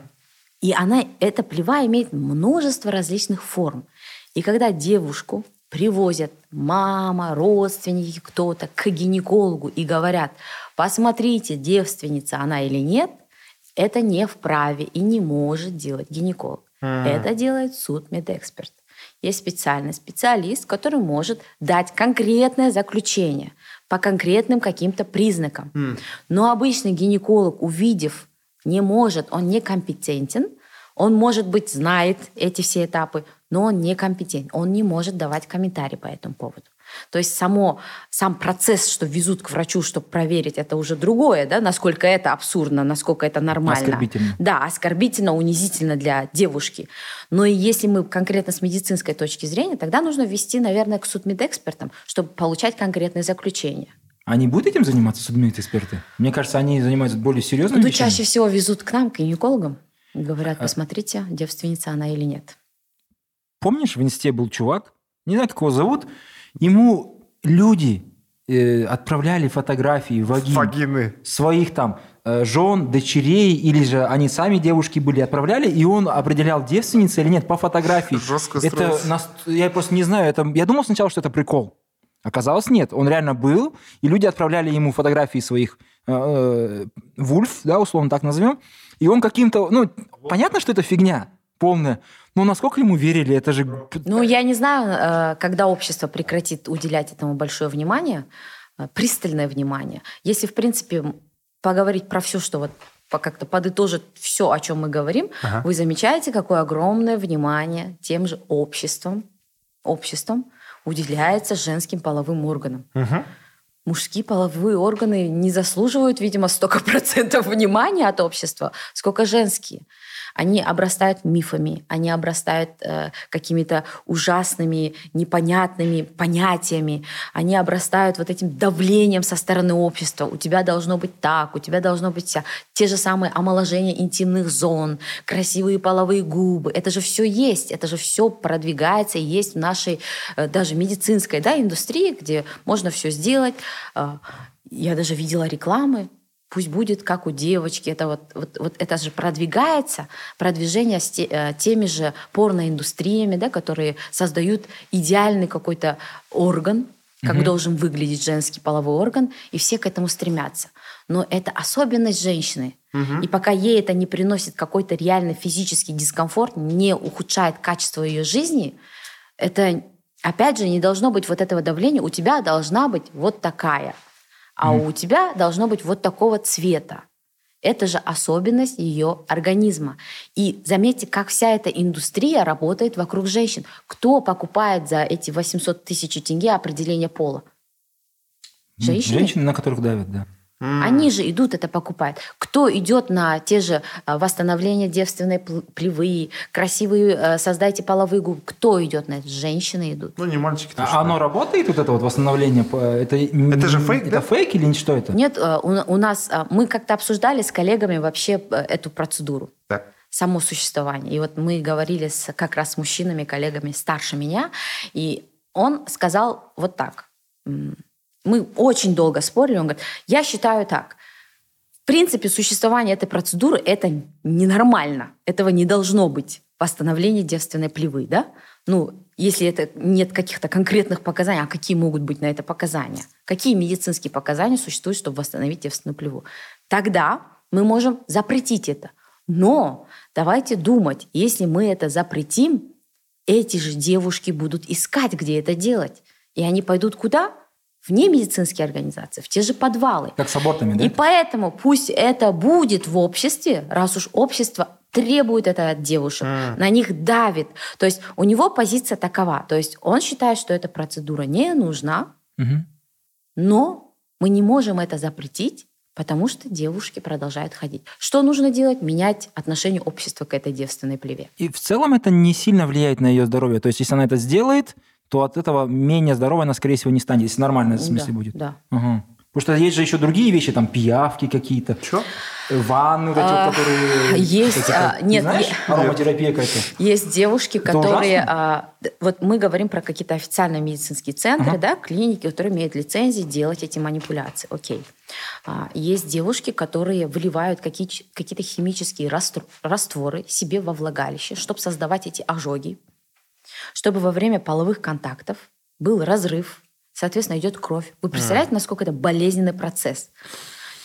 И она, эта плева имеет множество различных форм. И когда девушку привозят мама, родственники, кто-то к гинекологу и говорят, посмотрите, девственница она или нет, это не вправе и не может делать гинеколог. Это делает судмедэксперт. Есть специальный специалист, который может дать конкретное заключение по конкретным каким-то признакам. Но обычный гинеколог, увидев, не может, он некомпетентен, он, может быть, знает эти все этапы, но он некомпетентен, он не может давать комментарий по этому поводу. То есть само, сам процесс, что везут к врачу, чтобы проверить, это уже другое, да, насколько это абсурдно, насколько это нормально. Оскорбительно. Да, оскорбительно, унизительно для девушки. Но и если мы конкретно с медицинской точки зрения, тогда нужно ввести, наверное, к судмедэкспертам, чтобы получать конкретные заключения. Они будут этим заниматься, судмедэксперты? Мне кажется, они занимаются более серьезными Ну, вещами. чаще всего везут к нам, к гинекологам. и А Говорят, посмотрите, девственница она или нет. Помнишь, в инсте был чувак, не знаю, как его зовут, ему люди э, отправляли фотографии вагин вагины своих там э, жен, дочерей, или же они сами девушки были, отправляли, и он определял, девственница или нет, по фотографии. Жестко это нас- Я просто не знаю, это, я думал сначала, что это прикол. Оказалось, нет. Он реально был, и люди отправляли ему фотографии своих э, э, вульф, да, условно так назовем, и он каким-то, ну, понятно, что это фигня полная, но насколько ему верили, это же... Ну, я не знаю, э, когда общество прекратит уделять этому большое внимание, э, пристальное внимание. Если, в принципе, поговорить про все, что вот как-то подытожит все, о чем мы говорим, Ага. вы замечаете, какое огромное внимание тем же обществом, обществом уделяется женским половым органам. Мгм. Мужские половые органы не заслуживают, видимо, столько процентов внимания от общества, сколько женские. Они обрастают мифами, они обрастают э, какими-то ужасными, непонятными понятиями, они обрастают вот этим давлением со стороны общества. У тебя должно быть так, у тебя должно быть вся. Те же самые омоложения интимных зон, красивые половые губы. Это же все есть, это же все продвигается и есть в нашей э, даже медицинской да, индустрии, где можно все сделать. Э, Я даже видела рекламы Пусть будет как у девочки. Это вот, вот, вот это же продвигается, продвижение с те- э, теми же порноиндустриями, да, которые создают идеальный какой-то орган, как должен выглядеть женский половой орган, и все к этому стремятся. Но это особенность женщины. И пока ей это не приносит какой-то реально физический дискомфорт, не ухудшает качество ее жизни, это, опять же, не должно быть вот этого давления. У тебя должна быть вот такая, а у тебя должно быть вот такого цвета. Это же особенность ее организма. И заметьте, как вся эта индустрия работает вокруг женщин. Кто покупает за эти 800 тысяч тенге определение пола? Женщины. Женщины, на которых давят, да. Они же идут это покупают. Кто идет на те же а, восстановления девственной пл- плевы, красивые, э, создайте половые губы? Кто идет на это? Женщины идут. Ну, не мальчики А оно работает, вот это вот восстановление? Это, Это же фейк, это да? фейк или что это? Нет, э, у, у нас э, мы как-то обсуждали с коллегами вообще э, эту процедуру. Так. само существование. И вот мы говорили с, как раз с мужчинами, коллегами старше меня, и он сказал вот так. Мы очень долго спорили, он говорит, я считаю так. В принципе, существование этой процедуры – это ненормально. Этого не должно быть. Восстановление девственной плевы, да? Ну, если это нет каких-то конкретных показаний, а какие могут быть на это показания? Какие медицинские показания существуют, чтобы восстановить девственную плеву? Тогда мы можем запретить это. Но давайте думать, если мы это запретим, эти же девушки будут искать, где это делать. И они пойдут куда? В немедицинские организации, в те же подвалы. Как с абортами, да? И поэтому пусть это будет в обществе, раз уж общество требует это от девушек, на них давит. То есть у него позиция такова. То есть он считает, что эта процедура не нужна, Мгм. но мы не можем это запретить, потому что девушки продолжают ходить. Что нужно делать? Менять отношение общества к этой девственной плеве. И в целом это не сильно влияет на ее здоровье. То есть, если она это сделает, то от этого менее здоровой она, скорее всего, не станет, если нормально в смысле Да, будет. Да. Ага. Потому что есть же еще другие вещи, там пиявки какие-то, Чё? э, ванны, вот эти, А, которые... есть, эти, а, как- нет, знаешь, е- ароматерапия какая-то. Есть девушки, Это которые... ужасно? а, вот мы говорим про какие-то официальные медицинские центры, Ага. да, клиники, которые имеют лицензии делать эти манипуляции. Окей. А, есть девушки, которые выливают какие- какие-то химические растворы себе во влагалище, чтобы создавать эти ожоги, чтобы во время половых контактов был разрыв, соответственно, идет кровь. Вы представляете, насколько это болезненный процесс?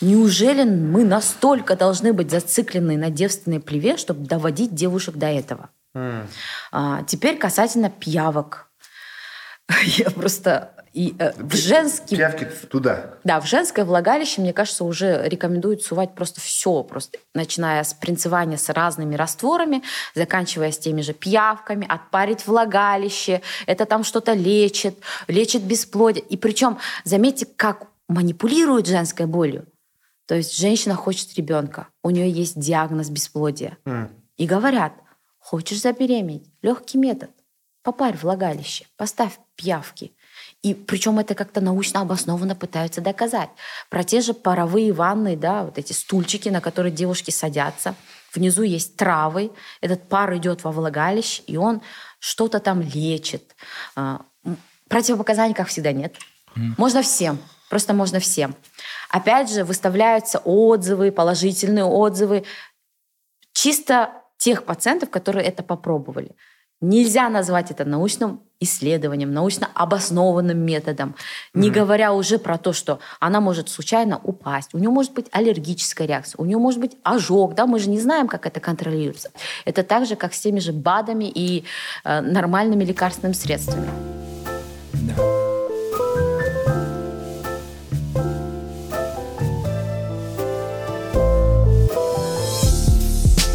Неужели мы настолько должны быть зациклены на девственной плеве, чтобы доводить девушек до этого? М. А, теперь касательно пиявок. Я просто и э, в женский, Пиявки туда. да, в женское влагалище, мне кажется, уже рекомендуют сувать просто все, просто начиная с принцевания с разными растворами, заканчивая с теми же пиявками, отпарить влагалище, это там что-то лечит, лечит бесплодие. И причем, заметьте, как манипулируют женской болью. То есть женщина хочет ребенка, у нее есть диагноз бесплодия. М. И говорят, хочешь забеременеть? Легкий метод. Попарь влагалище, поставь пиявки. И причем это как-то научно обоснованно пытаются доказать. Про те же паровые ванны, да, вот эти стульчики, на которые девушки садятся. Внизу есть травы, этот пар идет во влагалище, и он что-то там лечит. А, Противопоказаний, как всегда, нет. Можно всем, просто можно всем. Опять же, выставляются отзывы, положительные отзывы чисто тех пациентов, которые это попробовали. Нельзя назвать это научным исследованием, научно обоснованным методом, не говоря уже про то, что она может случайно упасть, у нее может быть аллергическая реакция, у нее может быть ожог, да, мы же не знаем, как это контролируется. Это так же, как с теми же БАДами и э, нормальными лекарственными средствами. Да.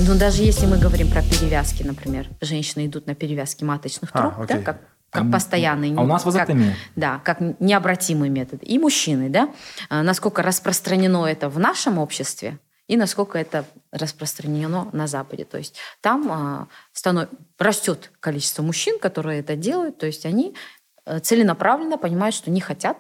Но даже если мы говорим про перевязки, например, женщины идут на перевязки маточных А, труб, да, окей. как, как А, постоянный. а у нас как-. Да, как необратимый метод. И мужчины, да, А насколько распространено это в нашем обществе и насколько это распространено на Западе. То есть там а, станов- растет количество мужчин, которые это делают, то есть они э, целенаправленно понимают, что не хотят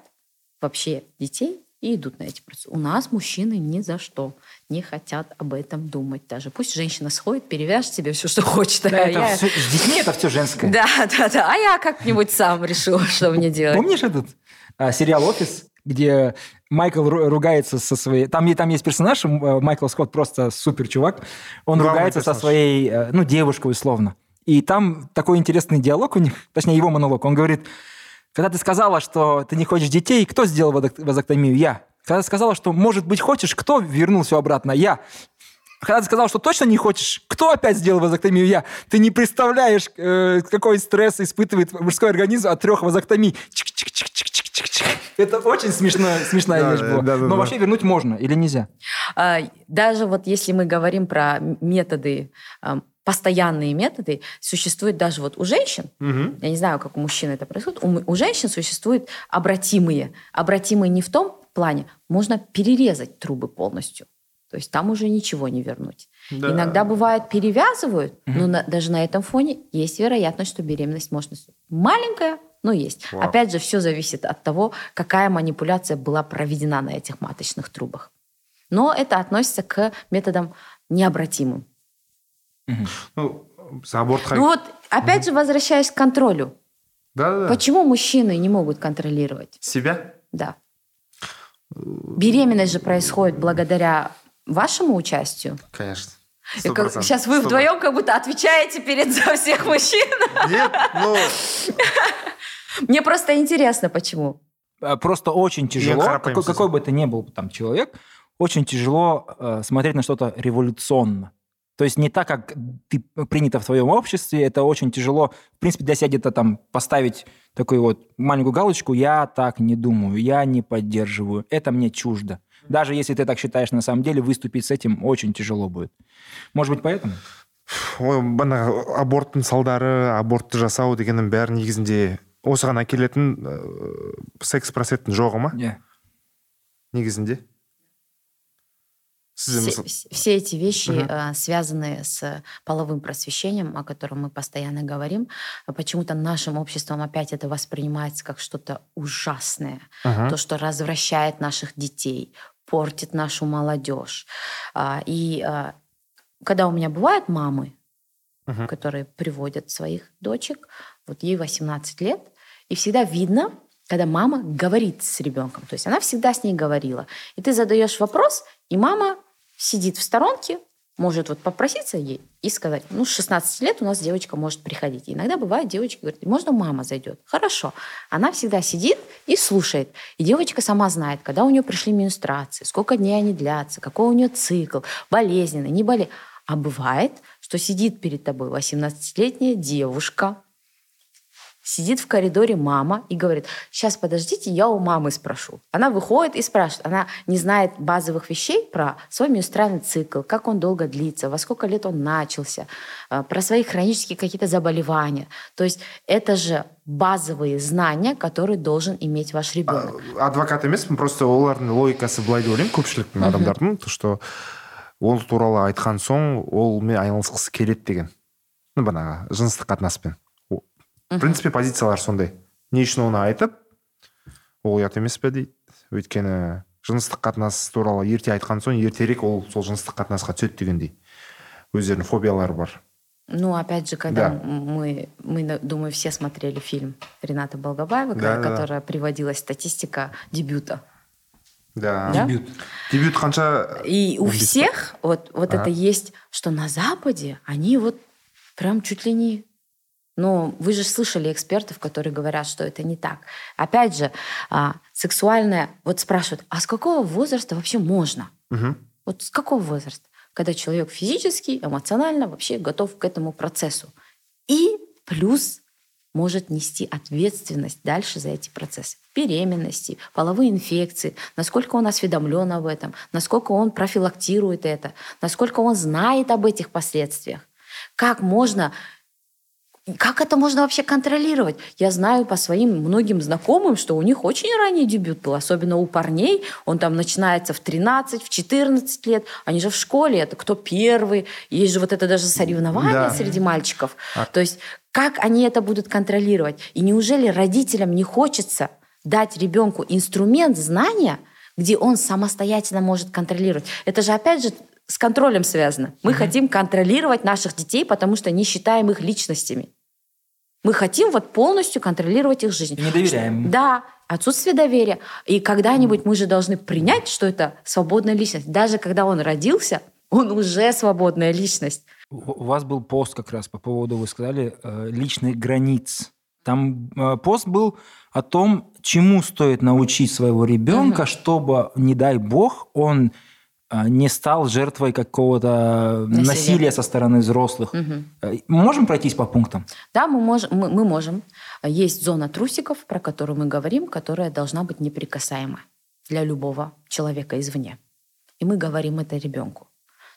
вообще детей и идут на эти процессы. У нас мужчины ни за что не хотят об этом думать даже. Пусть женщина сходит, перевяжет себе все, что хочет. Да, а это я- всё- с детьми это все женское. да, да, да. А я как-нибудь сам решу, что мне делать. Помнишь этот а, сериал «Офис», где Майкл ру- ругается со своей... Там, там есть персонаж, э, Майкл Скотт просто супер чувак. Он Главный ругается со своей, э, ну, девушкой условно. И там такой интересный диалог у них, точнее, его монолог. Он говорит, Когда ты сказала, что ты не хочешь детей, кто сделал вазок- вазоктомию? Я. Когда ты сказала, что, может быть, хочешь, кто вернул все обратно? Я. Когда ты сказал, что точно не хочешь, кто опять сделал вазоктомию? Я. Ты не представляешь, э, какой стресс испытывает мужской организм от трех вазоктомий. Чик-чик-чик-чик-чик-чик. Это очень смешная, смешная Да, вещь была. да, да, Но да. вообще вернуть можно или нельзя? А, Даже вот если мы говорим про методы, а, постоянные методы, существует даже вот у женщин, Мгм. я не знаю, как у мужчин это происходит, у, у женщин существуют обратимые. Обратимые не в том плане, можно перерезать трубы полностью. То есть там уже ничего не вернуть. Да. Иногда бывает перевязывают, но на- даже на этом фоне есть вероятность, что беременность может наступить. Маленькая, но есть. Вау. Опять же, все зависит от того, какая манипуляция была проведена на этих маточных трубах. Но это относится к методам необратимым. Ну, біз абортқа Ну вот, опять же, возвращаясь к контролю. да, да, да. Почему мужчины не могут контролировать? себя Да. Беременность же происходит благодаря вашему участию. конечно И как- 100%. сейчас вы 100%. вдвоем как будто отвечаете перед за всех мужчин. нет ну Мне просто интересно, почему. Э, Просто очень тяжело, какой, какой бы ты ни был там человек, очень тяжело э, смотреть на что-то революционно. То есть не так, как ты принято в твоем обществе, это очень тяжело, в принципе, для себя где-то там поставить такую вот маленькую галочку, я так не думаю, я не поддерживаю, это мне чуждо. Даже если ты так считаешь на самом деле, выступить с этим очень тяжело будет. Может быть, поэтому? ой бағанағы аборттың салдары абортты жасау дегеннің бәрі негізінде осыған әкелетін ә, секс проценттің жоғы ма Не. негізінде сізде все, все эти вещи Мгм. э, связаны с половым просвещением, о котором мы постоянно говорим. А Почему-то нашим обществом опять это воспринимается как что-то ужасное. Мгм. то, что развращает наших детей, портит нашу молодежь. А, И а, когда у меня бывают мамы, Мгм. которые приводят своих дочек, вот ей 18 лет, и всегда видно, когда мама говорит с ребенком, то есть она всегда с ней говорила, и ты задаешь вопрос, и мама сидит в сторонке, может вот попроситься ей и сказать, ну, с 16 лет у нас девочка может приходить. Иногда бывает, девочки говорят, можно мама зайдет? Хорошо. Она всегда сидит и слушает. И девочка сама знает, когда у нее пришли менструации, сколько дней они длятся, какой у нее цикл, болезненный, не болезненный. А бывает, что сидит перед тобой 18-летняя девушка, сидит в коридоре мама и говорит, сейчас подождите, я у мамы спрошу. Она выходит и спрашивает. Она не знает базовых вещей про свой менструальный цикл, как он долго длится, во сколько лет он начался, э, про свои хронические какие-то заболевания. То есть это же базовые знания, которые должен иметь ваш ребенок. А, адвокат емеспін просто олардың логикасы былай деп ойлаймын көпшіліктің адамдардың то что ол туралы айтқан соң олмен айналысқысы келеді деген ну бағанағы жыныстық қатынаспен О- в принципе позициялар сондай не үшін оны айтып ол ұят емес пе дейді өйткені жыныстық қатынас туралы ерте айтқан соң ертерек ол сол жыныстық қатынасқа түседі дегендей өздерінің фобиялары бар Ну, опять же, когда Да. м- мы, мы, на- думаю, все смотрели фильм Рената Болгобаева, Да, да. которая приводилась статистика дебюта. да Да? Дебют. дебют қанша И у Он без- всех вот, вот Ага. это есть, что на Западе они вот прям чуть ли не... но вы же слышали экспертов, которые говорят, что это не так. Опять же, а, сексуальное... Вот спрашивают, а с какого возраста вообще можно? Мгм. Вот с какого возраста? Когда человек физически, эмоционально вообще готов к этому процессу. И плюс может нести ответственность дальше за эти процессы. Беременности, половые инфекции, насколько он осведомлен об этом, насколько он профилактирует это, насколько он знает об этих последствиях. Как можно как это можно вообще контролировать? Я знаю по своим многим знакомым, что у них очень ранний дебют был, особенно у парней. Он там начинается в 13, в 14 лет. Они же в школе, это кто первый. Есть же вот это даже соревнование Да. среди мальчиков. А- То есть как они это будут контролировать? И неужели родителям не хочется дать ребенку инструмент знания, где он самостоятельно может контролировать? Это же опять же с контролем связано. Мы хотим контролировать наших детей, потому что не считаем их личностями. Мы хотим вот полностью контролировать их жизнь. И не доверяем. Да, отсутствие доверия. И когда-нибудь мы же должны принять, что это свободная личность. Даже когда он родился, он уже свободная личность. У вас был пост как раз по поводу, вы сказали, э, личных границ. Там э, пост был о том, чему стоит научить своего ребенка, угу. чтобы, не дай бог, он не стал жертвой какого-то насилия, насилия со стороны взрослых. Угу. Мы можем пройтись по пунктам? Да, мы можем, мы, мы можем. Есть зона трусиков, про которую мы говорим, которая должна быть неприкасаема для любого человека извне. И мы говорим это ребенку.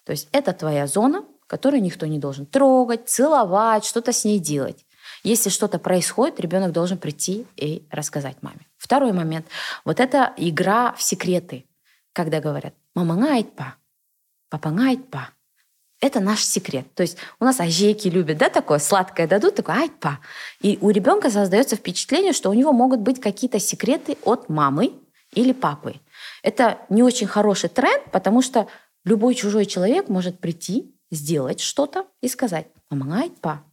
То есть это твоя зона, которую никто не должен трогать, целовать, что-то с ней делать. Если что-то происходит, ребенок должен прийти и рассказать маме. Второй момент. Вот это игра в секреты, когда говорят «мама ngайтпа», «папа ngайтпа». Это наш секрет. То есть у нас ажейки любят, да, такое сладкое дадут, такое айтпа. И у ребенка создается впечатление, что у него могут быть какие-то секреты от мамы или папы. Это не очень хороший тренд, потому что любой чужой человек может прийти, сделать что-то и сказать «мама айтпа».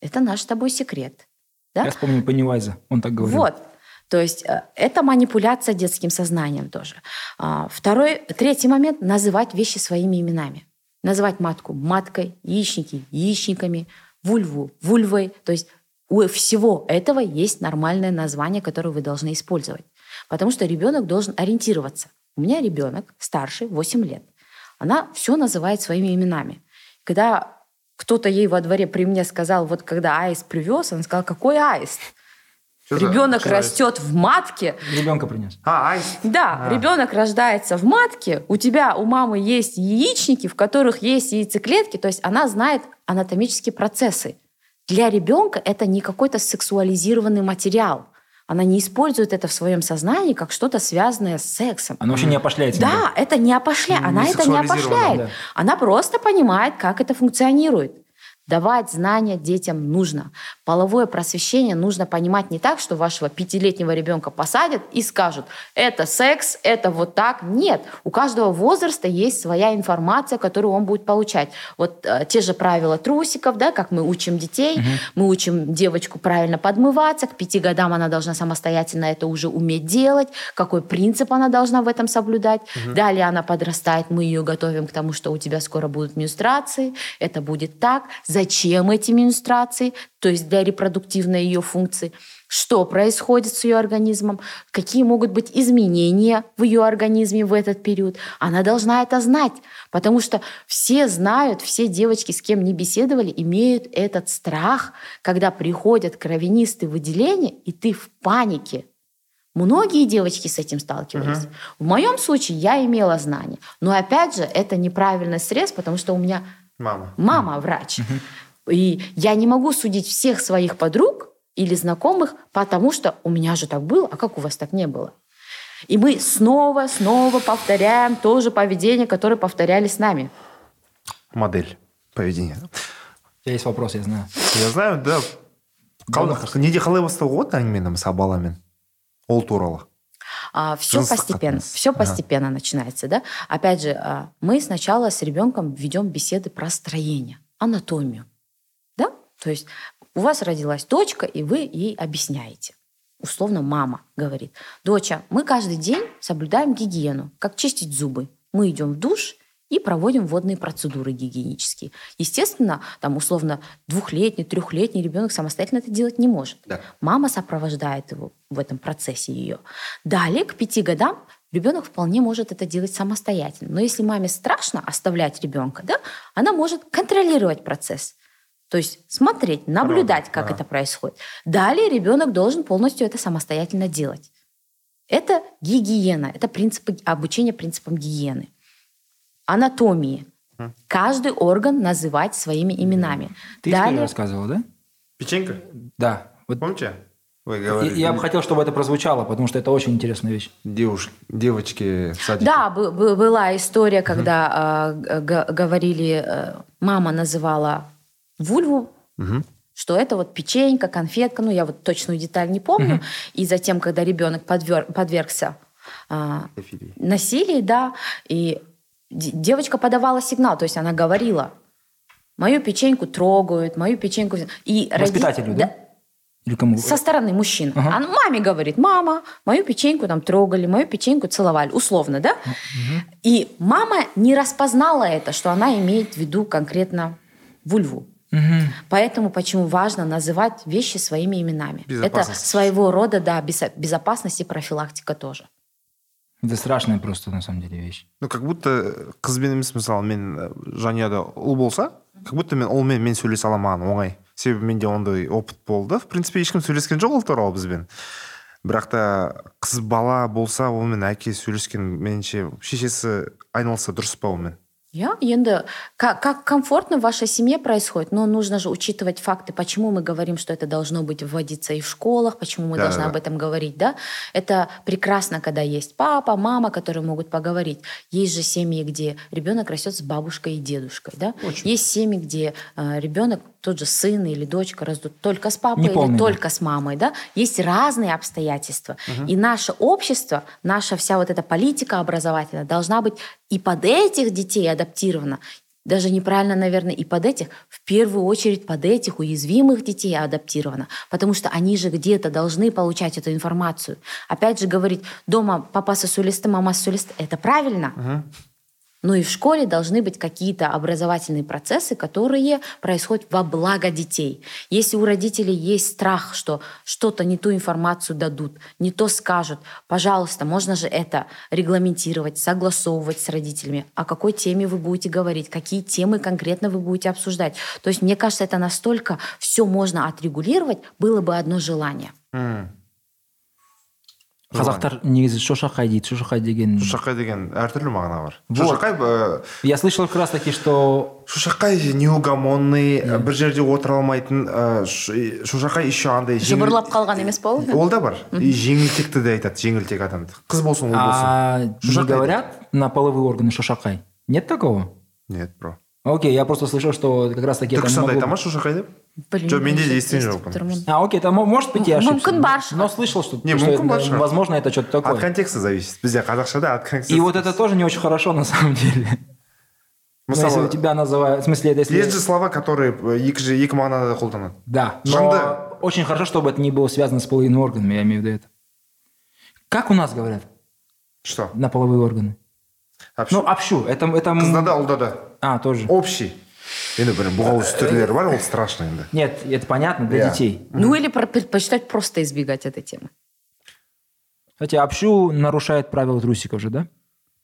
Это наш с тобой секрет. Да? Я вспомнил Пеннивайза, он так говорил. Вот. То есть э, это манипуляция детским сознанием тоже. А, второй, третий момент – называть вещи своими именами. Называть матку маткой, яичники яичниками, вульву вульвой. То есть у всего этого есть нормальное название, которое вы должны использовать. Потому что ребенок должен ориентироваться. У меня ребенок старший, 8 лет. Она все называет своими именами. Когда кто-то ей во дворе при мне сказал, вот когда аист привез, он сказал, какой аист? Что ребенок за... растет в матке. Ребенка принес. А, аист. Да, а. ребенок рождается в матке, у тебя, у мамы есть яичники, в которых есть яйцеклетки, то есть она знает анатомические процессы. Для ребенка это не какой-то сексуализированный материал. Она не использует это в своем сознании как что-то связанное с сексом. Она вообще не опошляет. Да, это не опошляет. Она это не опошляет. Да. Она просто понимает, как это функционирует. Давать знания детям нужно. Половое просвещение нужно понимать не так, что вашего пятилетнего ребенка посадят и скажут, это секс, это вот так. Нет, у каждого возраста есть своя информация, которую он будет получать. Вот э, те же правила трусиков, да, как мы учим детей, угу. мы учим девочку правильно подмываться, к пяти годам она должна самостоятельно это уже уметь делать, какой принцип она должна в этом соблюдать. Угу. Далее она подрастает, мы ее готовим к тому, что у тебя скоро будут менструации, это будет так зачем эти менструации, то есть для репродуктивной ее функции, что происходит с ее организмом, какие могут быть изменения в ее организме в этот период. Она должна это знать, потому что все знают, все девочки, с кем не беседовали, имеют этот страх, когда приходят кровянистые выделения, и ты в панике. Многие девочки с этим сталкивались. Uh-huh. В моем случае я имела знания. Но опять же, это неправильный срез, потому что у меня Мама. Мама врач. И я не могу судить всех своих подруг или знакомых, потому что у меня же так было, а как у вас так не было? И мы снова, снова повторяем то же поведение, которое повторяли с нами. Модель поведения. У тебя есть вопрос, я знаю. Я знаю, да. неде қалай бастауға болады әңгімені мысалы баламен ол туралы а, все постепенно, все постепенно ага. начинается, да. Опять же, а, мы сначала с ребенком ведем беседы про строение, анатомию, да. То есть у вас родилась дочка, и вы ей объясняете. Условно мама говорит, доча, мы каждый день соблюдаем гигиену, как чистить зубы. Мы идем в душ, и проводим водные процедуры гигиенические. Естественно, там условно двухлетний, трехлетний ребенок самостоятельно это делать не может. Да. Мама сопровождает его в этом процессе ее. Далее, к пяти годам, ребенок вполне может это делать самостоятельно. Но если маме страшно оставлять ребенка, да, она может контролировать процесс. То есть смотреть, наблюдать, как ага. это происходит. Далее ребенок должен полностью это самостоятельно делать. Это гигиена, это принцип обучение принципам гигиены анатомии. Каждый орган называть своими именами. Ты Далее... рассказывала, да? Печенька? Да. Вот... Помните? Вы. Я, я бы хотел, чтобы это прозвучало, потому что это очень интересная вещь. Девушки, девочки в садике. Да, была история, когда угу. э, говорили, э, мама называла вульву, угу. что это вот печенька, конфетка, ну я вот точную деталь не помню. Угу. И затем, когда ребенок подвер, подвергся э, насилию, да, и девочка подавала сигнал, то есть она говорила, мою печеньку трогают, мою печеньку... И Воспитателю, роди... да? Или кому? Со стороны мужчин. Ага. Она маме говорит, мама, мою печеньку там трогали, мою печеньку целовали, условно, да? Угу. И мама не распознала это, что она имеет в виду конкретно вульву. Мгм. Поэтому почему важно называть вещи своими именами. Это своего рода, да, безо- безопасность и профилактика тоже. Это страшная просто, на самом деле, вещь. ну как будто қызбен емес мысалы мен э, жанұяда ұл болса как будто мен ұлмен мен сөйлесе аламын маған оңай. Себебі менде ондай опыт болды. В принципе ешкім сөйлескен жоқ ол туралы бізбен. Бірақ та қыз бала болса онымен әке сөйлескен меніңше шешесі айналысса дұрыс па онымен Я, енді, как, как комфортно в вашей семье происходит, но нужно же учитывать факты, почему мы говорим, что это должно быть вводиться и в школах, почему мы Да, должны да, об этом говорить, да? Это прекрасно, когда есть папа, мама, которые могут поговорить. Есть же семьи, где ребенок растет с бабушкой и дедушкой, да? Очень. Есть семьи, где э, ребенок, тот же сын или дочка растут только с папой или только с мамой, да? Есть разные обстоятельства. И наше общество, наша вся вот эта политика образовательная должна быть и под этих детей адаптирована. Даже неправильно, наверное, и под этих, в первую очередь под этих уязвимых детей адаптирована. Потому что они же где-то должны получать эту информацию. Опять же говорить, дома папа сосулист, мама сосулист, это правильно. Но и в школе должны быть какие-то образовательные процессы, которые происходят во благо детей. Если у родителей есть страх, что что-то не ту информацию дадут, не то скажут, пожалуйста, можно же это регламентировать, согласовывать с родителями, о какой теме вы будете говорить, какие темы конкретно вы будете обсуждать. То есть, мне кажется, это настолько все можно отрегулировать, было бы одно желание. М. Қазақтар негізі шошақай дейді. Шошақай деген... шошақай деген әртүрлі мағына бар Вот. шошақай э, Я слышал как раз таки, что шошақай неугомонный э, бір жерде отыра алмайтын ш- шошақай еще андай жеңіл- Жыбырлап қалған емес па ол? ол да бар и жеңілтекті де айтады жеңілтек адамды қыз болсын ұл болсын а, не говорят на половые органы шошақай? Нет такого? нет бро Окей, я просто слышал, что как раз таки это түркістанда могло айта ма быть- шошақай деп Блин, Жоқ, менде де естіп естіген жоқпын. тұрмын. А, окей, это мо- может быть я Мүмкін ошибся. бар шығар. Но слышал, что, Не, что мүмкін это- бар шығар. возможно, это что-то от такое. контекста зависит бізде қазақшада от контекста И вот это тоже не очень хорошо на самом деле. Ну, если мысалы у тебя называют... В смысле, это если... есть же слова которые э, екі же екі мағынада да қолданады Да, но Жынды. очень хорошо, чтобы это не было связано с половыми органами, я имею в виду это. Как у нас говорят что на половые органы? общу Ну, общу. Это, это... м- қызда да ұлда да А, тоже. общий енді бір бұғауыз түрлері бар ол страшно енді Нет, это понятно для Я. детей. Ну или про- предпочитать просто избегать этой темы. Кстати, общу нарушает правила трусиков же, да?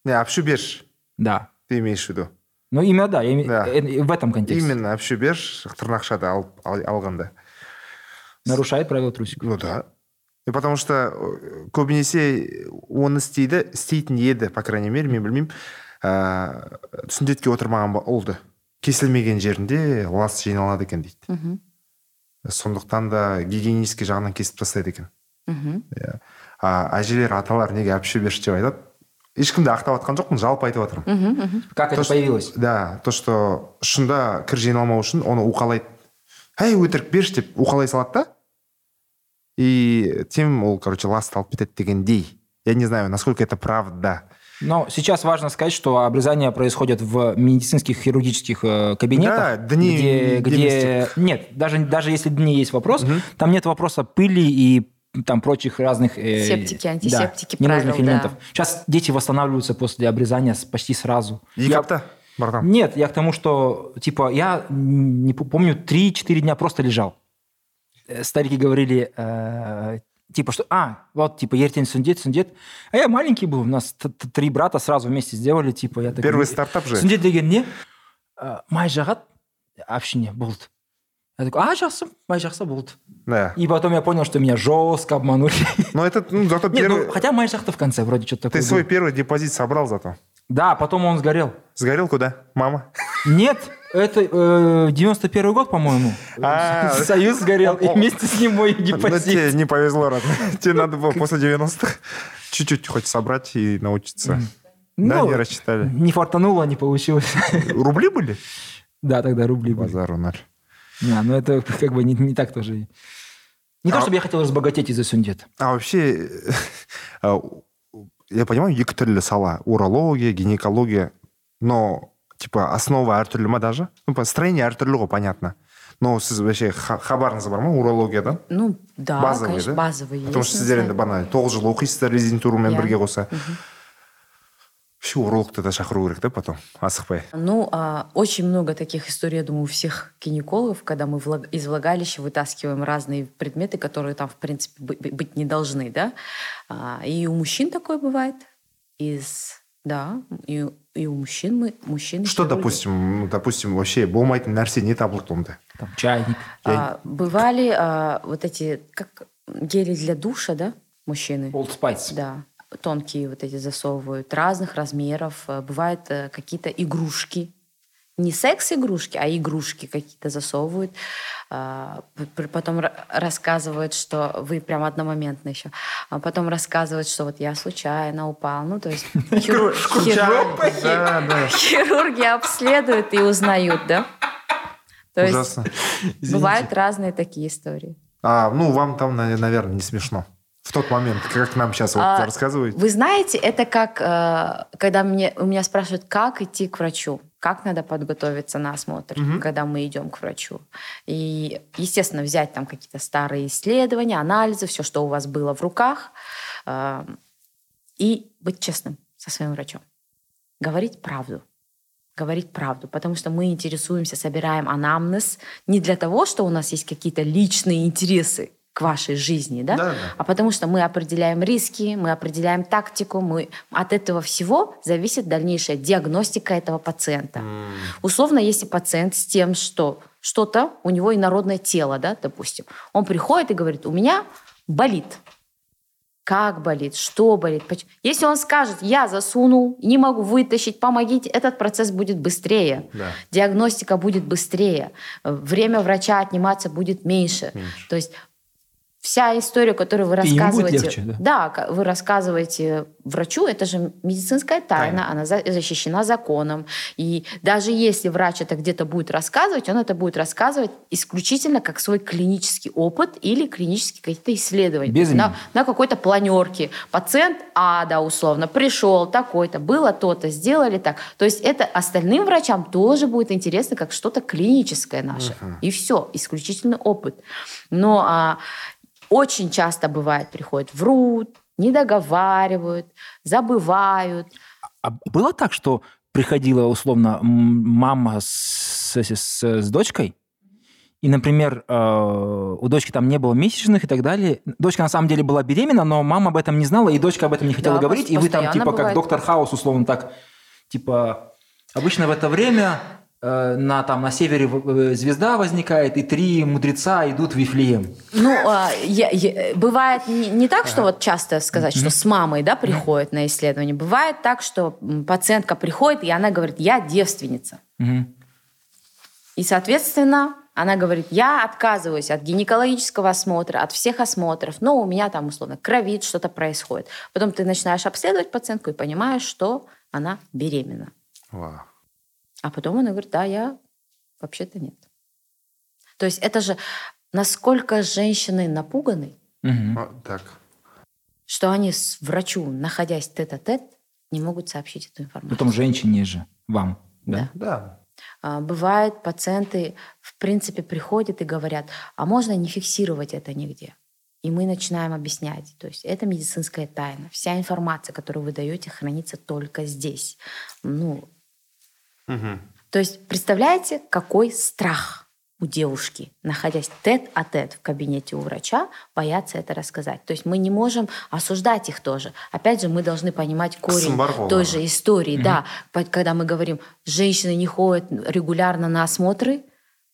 не общу берші Да. ты имеешь в виду Ну, именно да, я име- Да. э, в этом контексте. именно общу берші тырнақшада алып ал- алғанда Нарушает правила трусиков. ну да и потому что э, көбінесе оны істейді істейтін еді по крайней мере мен білмеймін ыыы сүндетке отырмаған ба- ұлды кесілмеген жерінде лас жиналады екен дейді. Мгм. сондықтан да гигиенический жағынан кесіп тастайды екен. Мгм. иә. А әжелер аталар неге әпше берші деп айтады? Ешкімді ақтап жатқан жоқпын жалпы айтып жатырмын мгм. Как То, это появилось? да то что шында кір жиналмау үшін оны уқалайды. Әй өтірік берші деп уқалай салады да. И тем ол короче ласт алып кетеді дегендей. Я не знаю насколько это правда. Но сейчас важно сказать, что обрезание происходит в медицинских хирургических э, кабинетах, Да, дни где, где нет, даже даже если дни есть вопрос, там нет вопроса пыли и там прочих разных э, Септики, антисептики, да, ненужных правил, элементов. да. Сейчас дети восстанавливаются после обрезания почти сразу. екі Я- апта братан Нет, я к тому, что типа я не помню 3-4 дня просто лежал. Э, Старики говорили, э, типа, что, а, вот, типа, ертень сундет, сундет. А я маленький был, у нас три брата сразу вместе сделали, типа, я такой... первый стартап же Сундет деген не? Э, Май жағады, общине, болды. Я такой, а, жақсы, май жақсы, болды. да И потом я понял, что меня жестко обманули. но это ну зато Нет, первый ну, хотя май жақты в конце вроде что-то такое ты свой первый депозит собрал зато Да, потом он сгорел. сгорел куда мама Нет, это э, 91 год, по-моему. А. Союз сгорел, и вместе с ним мой Ну, депозит. тебе не повезло, Рад. Тебе надо было после 90-х чуть-чуть хоть собрать и научиться. Да, Ну, не рассчитали. Не фартануло, не получилось. Рубли были? Да, тогда рубли были. Базару ноль. Да, но это как бы не, не так тоже. Не то, А- чтобы я хотел разбогатеть из-за сундет. А вообще, а, я понимаю, түрлі сала. Урология, гинекология. Но, типа, основа әртүрлі ма даже? Ну, по- строение әртүрлі ғой, понятно. Но сіз вообще ха- хабарыңыз бар ма урологиядан? Ну, да, базовый, конечно, да? базовый Потому есть что на сіздер енді сайте. бана тоғыз жыл оқисыздар резидентурамен Иә. бірге қоса вообще урологты да шақыру керек да потом асықпай Ну, а, очень много таких историй, я думаю, у всех гинекологов, когда мы влаг- из влагалища вытаскиваем разные предметы, которые там, в принципе, бы- бы- быть не должны, да. А, и у мужчин такое бывает. Из, да, и, и у мужчин мы, мужчины... что допустим ну, допустим вообще болмайтын нәрсе не табылды онда Там чайник. А, бывали а, вот эти, как гели для душа, да, мужчины? Old Spice. Да, тонкие вот эти засовывают, разных размеров. Э, Бывают э, какие-то игрушки. Не секс-игрушки, а игрушки какие-то засовывают. А, Потом ра- рассказывают, что вы прям одномоментно еще. А потом рассказывают, что вот я случайно упал. Ну, то есть да да хирурги обследуют и узнают, да? То есть ужасно бывают разные такие истории. а ну вам там наверное не смешно в тот момент как нам сейчас вот А, рассказываете Вы знаете, это как, э, когда мне, у меня спрашивают, как идти к врачу, как надо подготовиться на осмотр, когда мы идем к врачу. И, естественно, взять там какие-то старые исследования, анализы, все, что у вас было в руках, э, и быть честным со своим врачом. Говорить правду. Говорить правду, потому что мы интересуемся, собираем анамнез не для того, что у нас есть какие-то личные интересы к вашей жизни, да? Да, да. а потому что мы определяем риски, мы определяем тактику, мы от этого всего зависит дальнейшая диагностика этого пациента. Условно, если пациент с тем, что что-то у него инородное тело, да, допустим, он приходит и говорит, у меня болит. Как болит, что болит. Если он скажет, я засунул, не могу вытащить, помогите, этот процесс будет быстрее. Да. Диагностика будет быстрее. э, Время врача отниматься будет меньше. Меньше. То есть вся история, которую вы рассказываете, легче, да. да, вы рассказываете врачу, это же медицинская тайна, Тайна. она за- защищена законом. И даже если врач это где-то будет рассказывать, он это будет рассказывать исключительно как свой клинический опыт или клинические какие-то исследования. Без на, на какой-то планерке. Пациент А, да, условно, пришел такой-то, было то-то, сделали так. То есть это остальным врачам тоже будет интересно как что-то клиническое наше. И все, исключительный опыт. Но а, очень часто бывает, приходят, врут, не договаривают, забывают. А было так, что приходила условно мама с, с- с- с дочкой, и, например, э, у дочки там не было месячных и так далее. Дочка на самом деле была беременна, но мама об этом не знала, и дочка об этом не хотела Да, говорить. И вы там типа как бывает. доктор Хаус, условно так, типа обычно в это время на, там, на севере э, звезда возникает, и три мудреца идут в Вифлеем. Ну, а, я- я- бывает не, не так, что вот часто сказать, что с мамой, да, приходит на исследование. Бывает так, что пациентка приходит, и она говорит, я девственница. И, соответственно, она говорит, я отказываюсь от гинекологического осмотра, от всех осмотров, но у меня там, условно, кровит, что-то происходит. Потом ты начинаешь обследовать пациентку и понимаешь, что она беременна. Вау. А потом она говорит, да, я вообще-то нет. То есть это же насколько женщины напуганы, Мгм. А, так что они с врачу, находясь тет-а-тет, не могут сообщить эту информацию. Потом женщине же, вам. Да? да А, Бывает, пациенты, в принципе, приходят и говорят, а можно не фиксировать это нигде? И мы начинаем объяснять. То есть это медицинская тайна. Вся информация, которую вы даете, хранится только здесь. Ну, Мгм. то есть представляете, какой страх у девушки, находясь тет-а-тет в кабинете у врача, бояться это рассказать. То есть мы не можем осуждать их тоже. Опять же, мы должны понимать корень той же истории. Да, По- когда мы говорим, женщины не ходят регулярно на осмотры,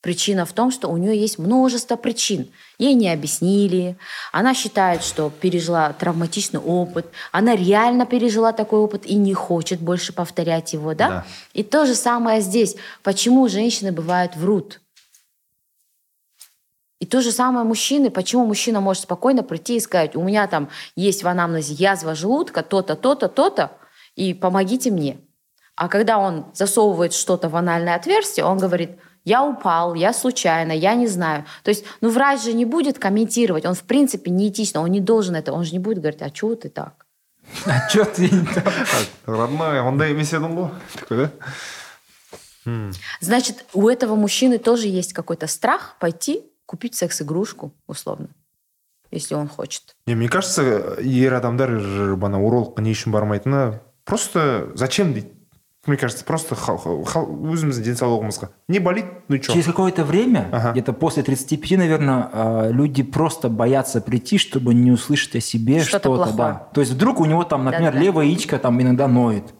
Причина в том, что у нее есть множество причин. Ей не объяснили, она считает, что пережила травматичный опыт, она реально пережила такой опыт и не хочет больше повторять его, да? Да. И то же самое здесь. Почему женщины бывают врут? И то же самое мужчины. Почему мужчина может спокойно прийти и сказать, у меня там есть в анамнезе язва желудка, то-то, то-то, то-то, и помогите мне. А когда он засовывает что-то в анальное отверстие, он говорит, я упал, я случайно, я не знаю. То есть, ну, врач же не будет комментировать, он в принципе неэтично, он не должен это, он же не будет говорить, а чего ты так? А что ты не так? Так, родной ондай емес едің ғой такой да М. Значит, у этого мужчины тоже есть какой-то страх пойти купить секс-игрушку, условно, если он хочет. не мне кажется ер адамдар бана урологқа не үшін бармайтыны просто зачем дейді мне кажется просто өзіміздің денсаулығымызға не болит ну что через какое-то время Ага. где-то после 35 наверное э, люди просто боятся прийти чтобы не услышать о себе Что-то что-то плохое. да то есть вдруг у него там например Да-да-да. левое яичко там иногда ноет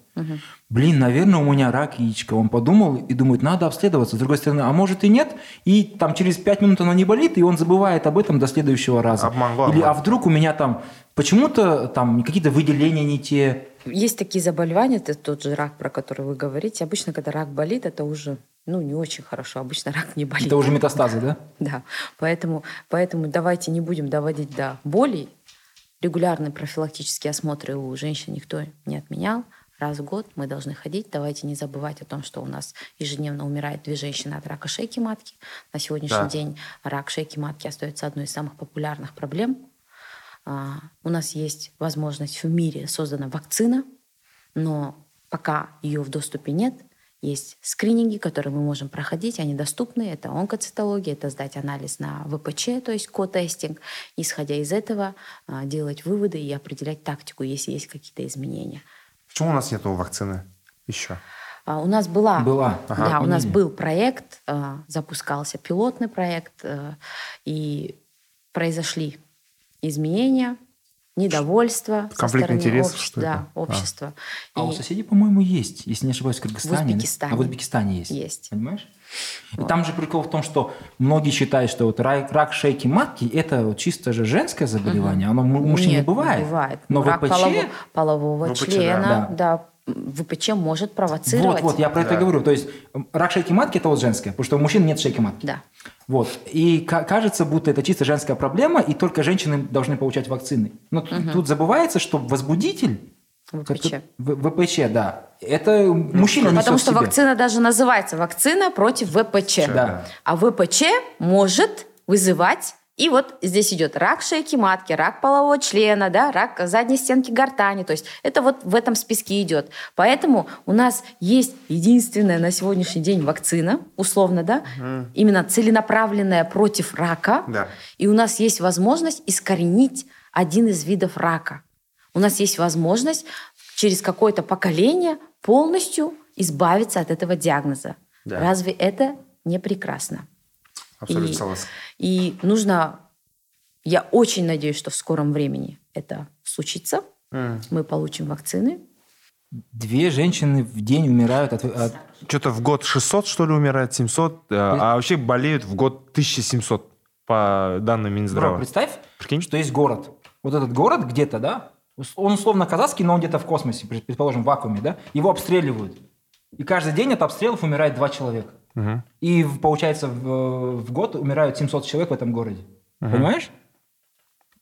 Блин, наверное, у меня рак яичка. Он подумал и думает, надо обследоваться. С другой стороны, а может и нет. И там через пять минут оно не болит, и он забывает об этом до следующего раза. Обман, обман. Или а вдруг у меня там почему-то там какие-то выделения не те. есть такие заболевания, это тот же рак, про который вы говорите. Обычно, когда рак болит, это уже ну, не очень хорошо. Обычно рак не болит. Это уже метастазы, да? Да, поэтому, поэтому давайте не будем доводить до боли. Регулярные профилактические осмотры у женщин никто не отменял. Раз в год мы должны ходить. Давайте не забывать о том, что у нас ежедневно умирает две женщины от рака шейки матки. На сегодняшний Да. день рак шейки матки остается одной из самых популярных проблем. А, У нас есть возможность в мире создана вакцина, но пока ее в доступе нет, есть скрининги, которые мы можем проходить, они доступны. Это онкоцитология, это сдать анализ на ВПЧ, то есть ко-тестинг. Исходя из этого, а, делать выводы и определять тактику, если есть какие-то изменения. почему у нас нету вакцины еще А, У нас была, Была. да, Ага. у нас был проект, запускался пилотный проект, а, и произошли изменения, недовольство со Конфликт стороны интересов, общества, что да, это? А. общества. А у И соседей, по-моему, есть, если не ошибаюсь, в Кыргызстане. да? Узбекистане. А в Узбекистане есть. Есть. Понимаешь? И там же прикол в том, что многие считают, что вот рак, рак шейки матки – это вот чисто же женское заболевание. Оно у мужчин не бывает. бывает. Но Рак ВПЧ… полово- полового ВПЧ, члена, Да. да. ВПЧ может провоцировать. Вот, вот, я про это Да. говорю. То есть рак шейки матки – это вот женское, потому что у мужчин нет шейки матки. Да. Вот. И ка- кажется, будто это чисто женская проблема, и только женщины должны получать вакцины. Но т- тут забывается, что возбудитель… ВПЧ. В- ВПЧ, да. Это мужчина Потому что вакцина даже называется вакцина против ВПЧ. Да. А ВПЧ может вызывать и вот здесь идет рак шейки матки, рак полового члена, да, рак задней стенки гортани. То есть это вот в этом списке идет. Поэтому у нас есть единственная на сегодняшний день вакцина, условно, да, именно целенаправленная против рака. Да. И у нас есть возможность искоренить один из видов рака. У нас есть возможность через какое-то поколение полностью избавиться от этого диагноза. Да. Разве это не прекрасно? Абсолютно И- согласен И нужно, я очень надеюсь, что в скором времени это случится. М. Мы получим вакцины. Две женщины в день умирают от... от- что-то в год 600 что ли умирает 700 э, а вообще болеют в год 1700 по данным Бро, Минздрава представь, Прикинь. что есть город. Вот этот город где-то, да, он условно казахский, но он где-то в космосе, пред- предположим, в вакууме, да, его обстреливают. И каждый день от обстрелов умирает два человека. Мгм. И в- получается в, в год умирают 700 человек в этом городе. Понимаешь?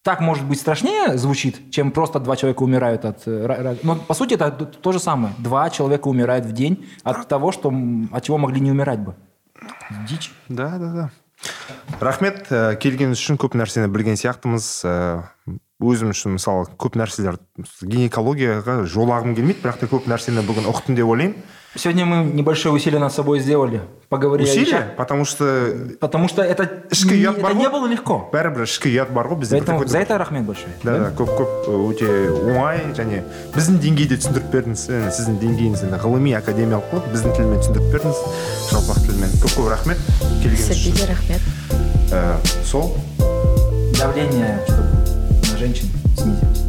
Так, может быть, страшнее звучит, чем просто два человека умирают от... э, ра- ра- Но, по сути, это т- то же самое. Два человека умирают в день от того, что, м, от чего могли не умирать бы. Дичь. да да да рахмет ә, келгеніңіз үшін көп нәрсені білген сияқтымыз ә, өзім үшін мысалы көп нәрселер гинекологияға жолағым келмейді бірақ та көп нәрсені бүгін ұқтым деп ойлаймын Сегодня мы небольшое усилие над собой сделали. Поговорили усилие потому что Потому что это, Ішкі ұят бар это не ғой. было легко. бәрібір ішкі ұят бар ғой бізде Поэтому за это рахмет большое. да да көп көп өте оңай және біздің деңгейде түсіндіріп бердіңіз Ә, сіздің деңгейіңіз енді ғылыми академиялық қой біздің тілмен түсіндіріп бердіңіз жалпақ тілмен көп көп рахмет келгеніңіз үшін Сабиде Рахмет. Ә, сол Давление, женщин снизилось.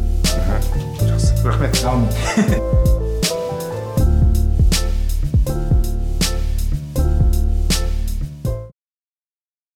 жақсы рахмет.